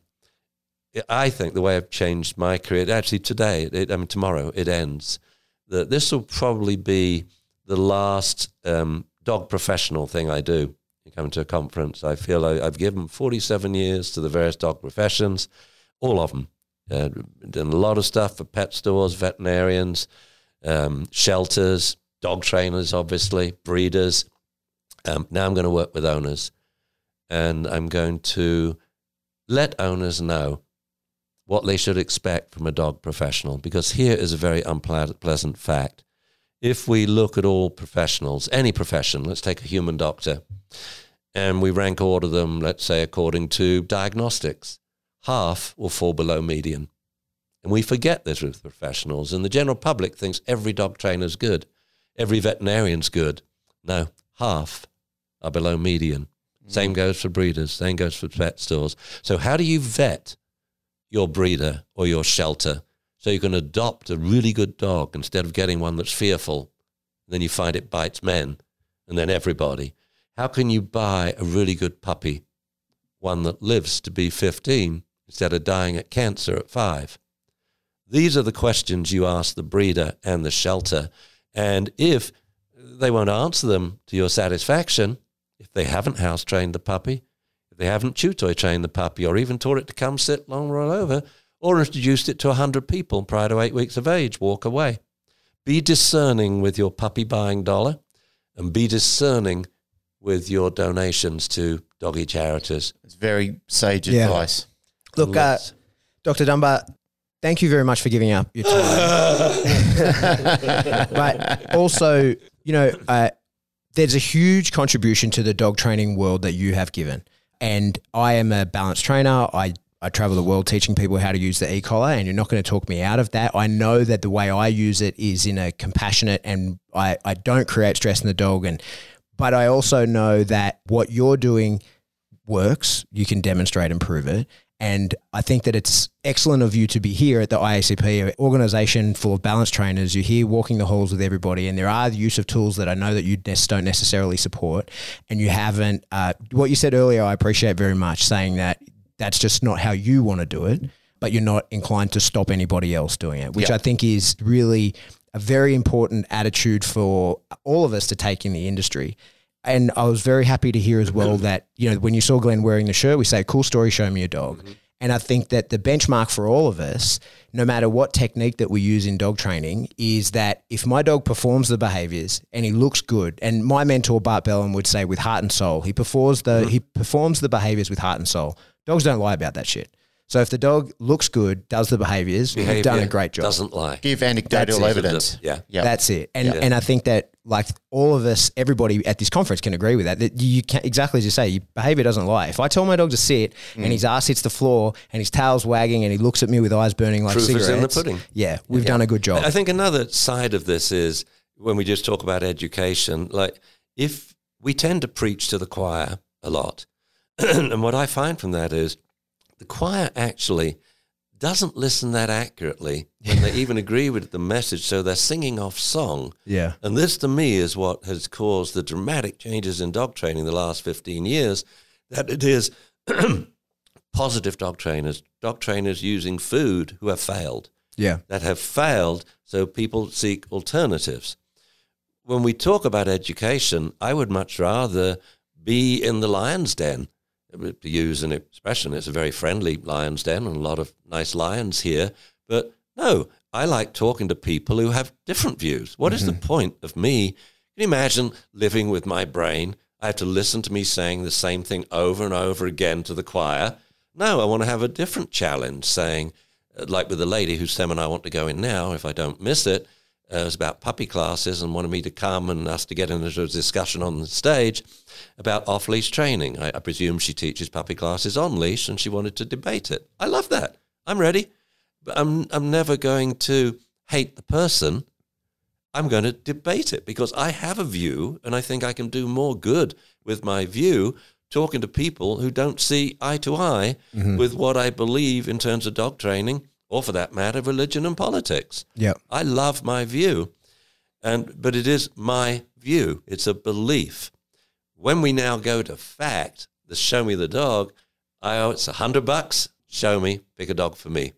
I think the way I've changed my career, actually today, it, I mean, tomorrow, it ends, that this will probably be the last um, dog professional thing I do. You come to a conference, I feel I, I've given 47 years to the various dog professions, all of them. Uh, done a lot of stuff for pet stores, veterinarians, um, shelters, dog trainers, obviously, breeders. Um, now I'm going to work with owners, and I'm going to let owners know what they should expect from a dog professional. Because here is a very unpleasant fact. If we look at all professionals, any profession, let's take a human doctor, and we rank order them, let's say, according to diagnostics, half will fall below median. And we forget this with professionals, and the general public thinks every dog trainer's good, every veterinarian's good. No, half are below median. Mm. Same goes for breeders, same goes for pet stores. So, how do you vet your breeder or your shelter so you can adopt a really good dog instead of getting one that's fearful? Then you find it bites men and then everybody. How can you buy a really good puppy, one that lives to be 15 instead of dying at cancer at five? These are the questions you ask the breeder and the shelter. And if they won't answer them to your satisfaction, if they haven't house trained the puppy, if they haven't chew toy trained the puppy, or even taught it to come sit long roll over, or introduced it to 100 people prior to eight weeks of age, walk away. Be discerning with your puppy buying dollar and be discerning with your donations to doggy charities. It's very sage Yeah. advice. Look, uh, Dr. Dunbar, thank you very much for giving up your time. but also, you know, uh, there's a huge contribution to the dog training world that you have given. And I am a balanced trainer. I, I travel the world teaching people how to use the e-collar, and you're not going to talk me out of that. I know that the way I use it is in a compassionate and I, I don't create stress in the dog. And but I also know that what you're doing works. You can demonstrate and prove it. And I think that it's excellent of you to be here at the IACP, an organization full of balance trainers. You're here walking the halls with everybody, and there are the use of tools that I know that you don't necessarily support. And you haven't, uh, what you said earlier, I appreciate very much, saying that that's just not how you want to do it, but you're not inclined to stop anybody else doing it, which Yeah. I think is really a very important attitude for all of us to take in the industry. And I was very happy to hear as well mm-hmm. that, you know, when you saw Glenn wearing the shirt, we say, cool story, show me your dog. Mm-hmm. And I think that the benchmark for all of us, no matter what technique that we use in dog training, is that if my dog performs the behaviors and he looks good, and my mentor Bart Bellon would say with heart and soul, he performs the mm-hmm. he performs the behaviors with heart and soul. Dogs don't lie about that shit. So if the dog looks good, does the behaviors, you've done a great job. Doesn't lie. Give anecdotal That's it. evidence. Yeah. Yeah. That's it. And Yeah. and I think that like all of us, everybody at this conference can agree with that. That you can exactly as you say, your behavior doesn't lie. If I tell my dog to sit Mm. and his ass hits the floor and his tail's wagging and he looks at me with eyes burning like Proof is in the cigarettes, pudding. Yeah, we've done a good job. I think another side of this is when we just talk about education, like if we tend to preach to the choir a lot, and what I find from that is the choir actually doesn't listen that accurately when they even agree with the message, so they're singing off song. yeah. And this, to me, is what has caused the dramatic changes in dog training the last 15 years. That it is positive dog trainers, dog trainers using food who have failed, Yeah. that have failed, so people seek alternatives. When we talk about education, I would much rather be in the lion's den. To use an expression, it's a very friendly lion's den and a lot of nice lions here. But no, I like talking to people who have different views. What is the point of me? Can you imagine living with my brain? I have to listen to me saying the same thing over and over again to the choir. No, I want to have a different challenge saying, uh, like with the lady whose seminar I want to go in now, if I don't miss it, uh, it was about puppy classes and wanted me to come and us to get into a discussion on the stage about off leash training. I, I presume she teaches puppy classes on leash and she wanted to debate it. I love that. I'm ready. But I'm, I'm never going to hate the person. I'm going to debate it because I have a view and I think I can do more good with my view talking to people who don't see eye to eye with what I believe in terms of dog training or for that matter religion and politics. Yeah. I love my view and but it is my view. It's a belief. When we now go to fact, the show me the dog, I oh, it's a hundred bucks, show me, pick a dog for me.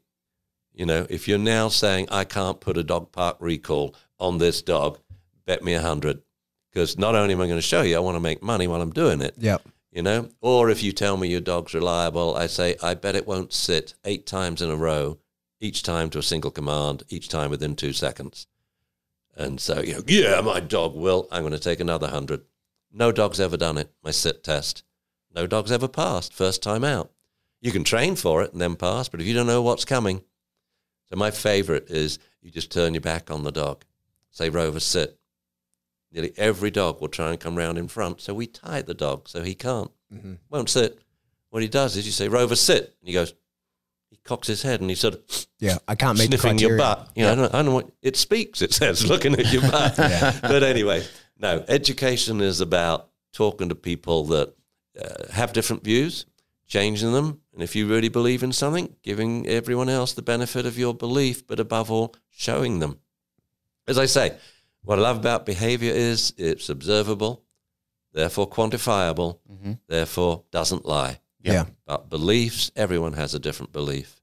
You know, if you're now saying I can't put a dog park recall on this dog, bet me a hundred. Because not only am I going to show you, I want to make money while I'm doing it. Yeah. You know, or if you tell me your dog's reliable, I say I bet it won't sit eight times in a row, each time to a single command, each time within two seconds. And so you know, yeah, my dog will. I'm going to take another hundred. No dog's ever done it. My sit test. No dog's ever passed first time out. You can train for it and then pass, but if you don't know what's coming, so my favorite is you just turn your back on the dog. Say Rover sit. Nearly every dog will try and come round in front, so we tie the dog so he can't. Mm-hmm. Won't sit. What he does is you say Rover sit, and he goes. He cocks his head and he sort of Yeah. I can't the sniffing your butt. You know, I, don't, I don't know what it speaks. It says looking at your butt. But anyway, no. Education is about talking to people that uh, have different views, changing them, and if you really believe in something, giving everyone else the benefit of your belief, but above all, showing them. As I say, what I love about behavior is it's observable, therefore quantifiable, therefore doesn't lie. Yeah. But beliefs, everyone has a different belief.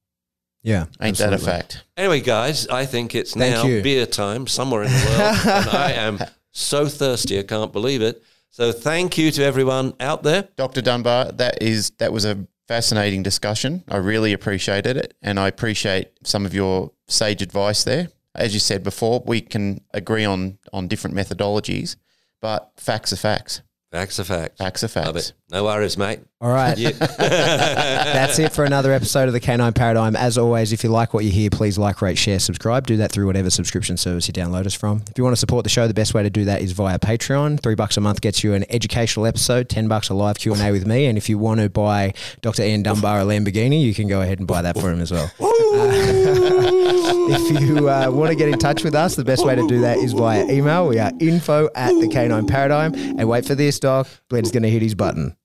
Yeah. Ain't that a fact? Anyway, guys, I think it's Thank now you. beer time somewhere in the world. and I am so thirsty, I can't believe it. So thank you to everyone out there. Dr. Dunbar, that is that was a fascinating discussion. I really appreciated it, and I appreciate some of your sage advice there. As you said before, we can agree on on different methodologies, but facts are facts. Facts are facts. Facts are Love it. No worries, mate. All right. You- That's it for another episode of the Canine Paradigm. As always, if you like what you hear, please like, rate, share, subscribe. Do that through whatever subscription service you download us from. If you want to support the show, the best way to do that is via Patreon. Three bucks a month gets you an educational episode. Ten bucks a live Q and A with me. And if you want to buy Dr. Ian Dunbar a Lamborghini, you can go ahead and buy that for him as well. if you uh, want to get in touch with us, the best way to do that is via email. We are info at the Canine Paradigm. And wait for this, Doc. Glenn's going to hit his button.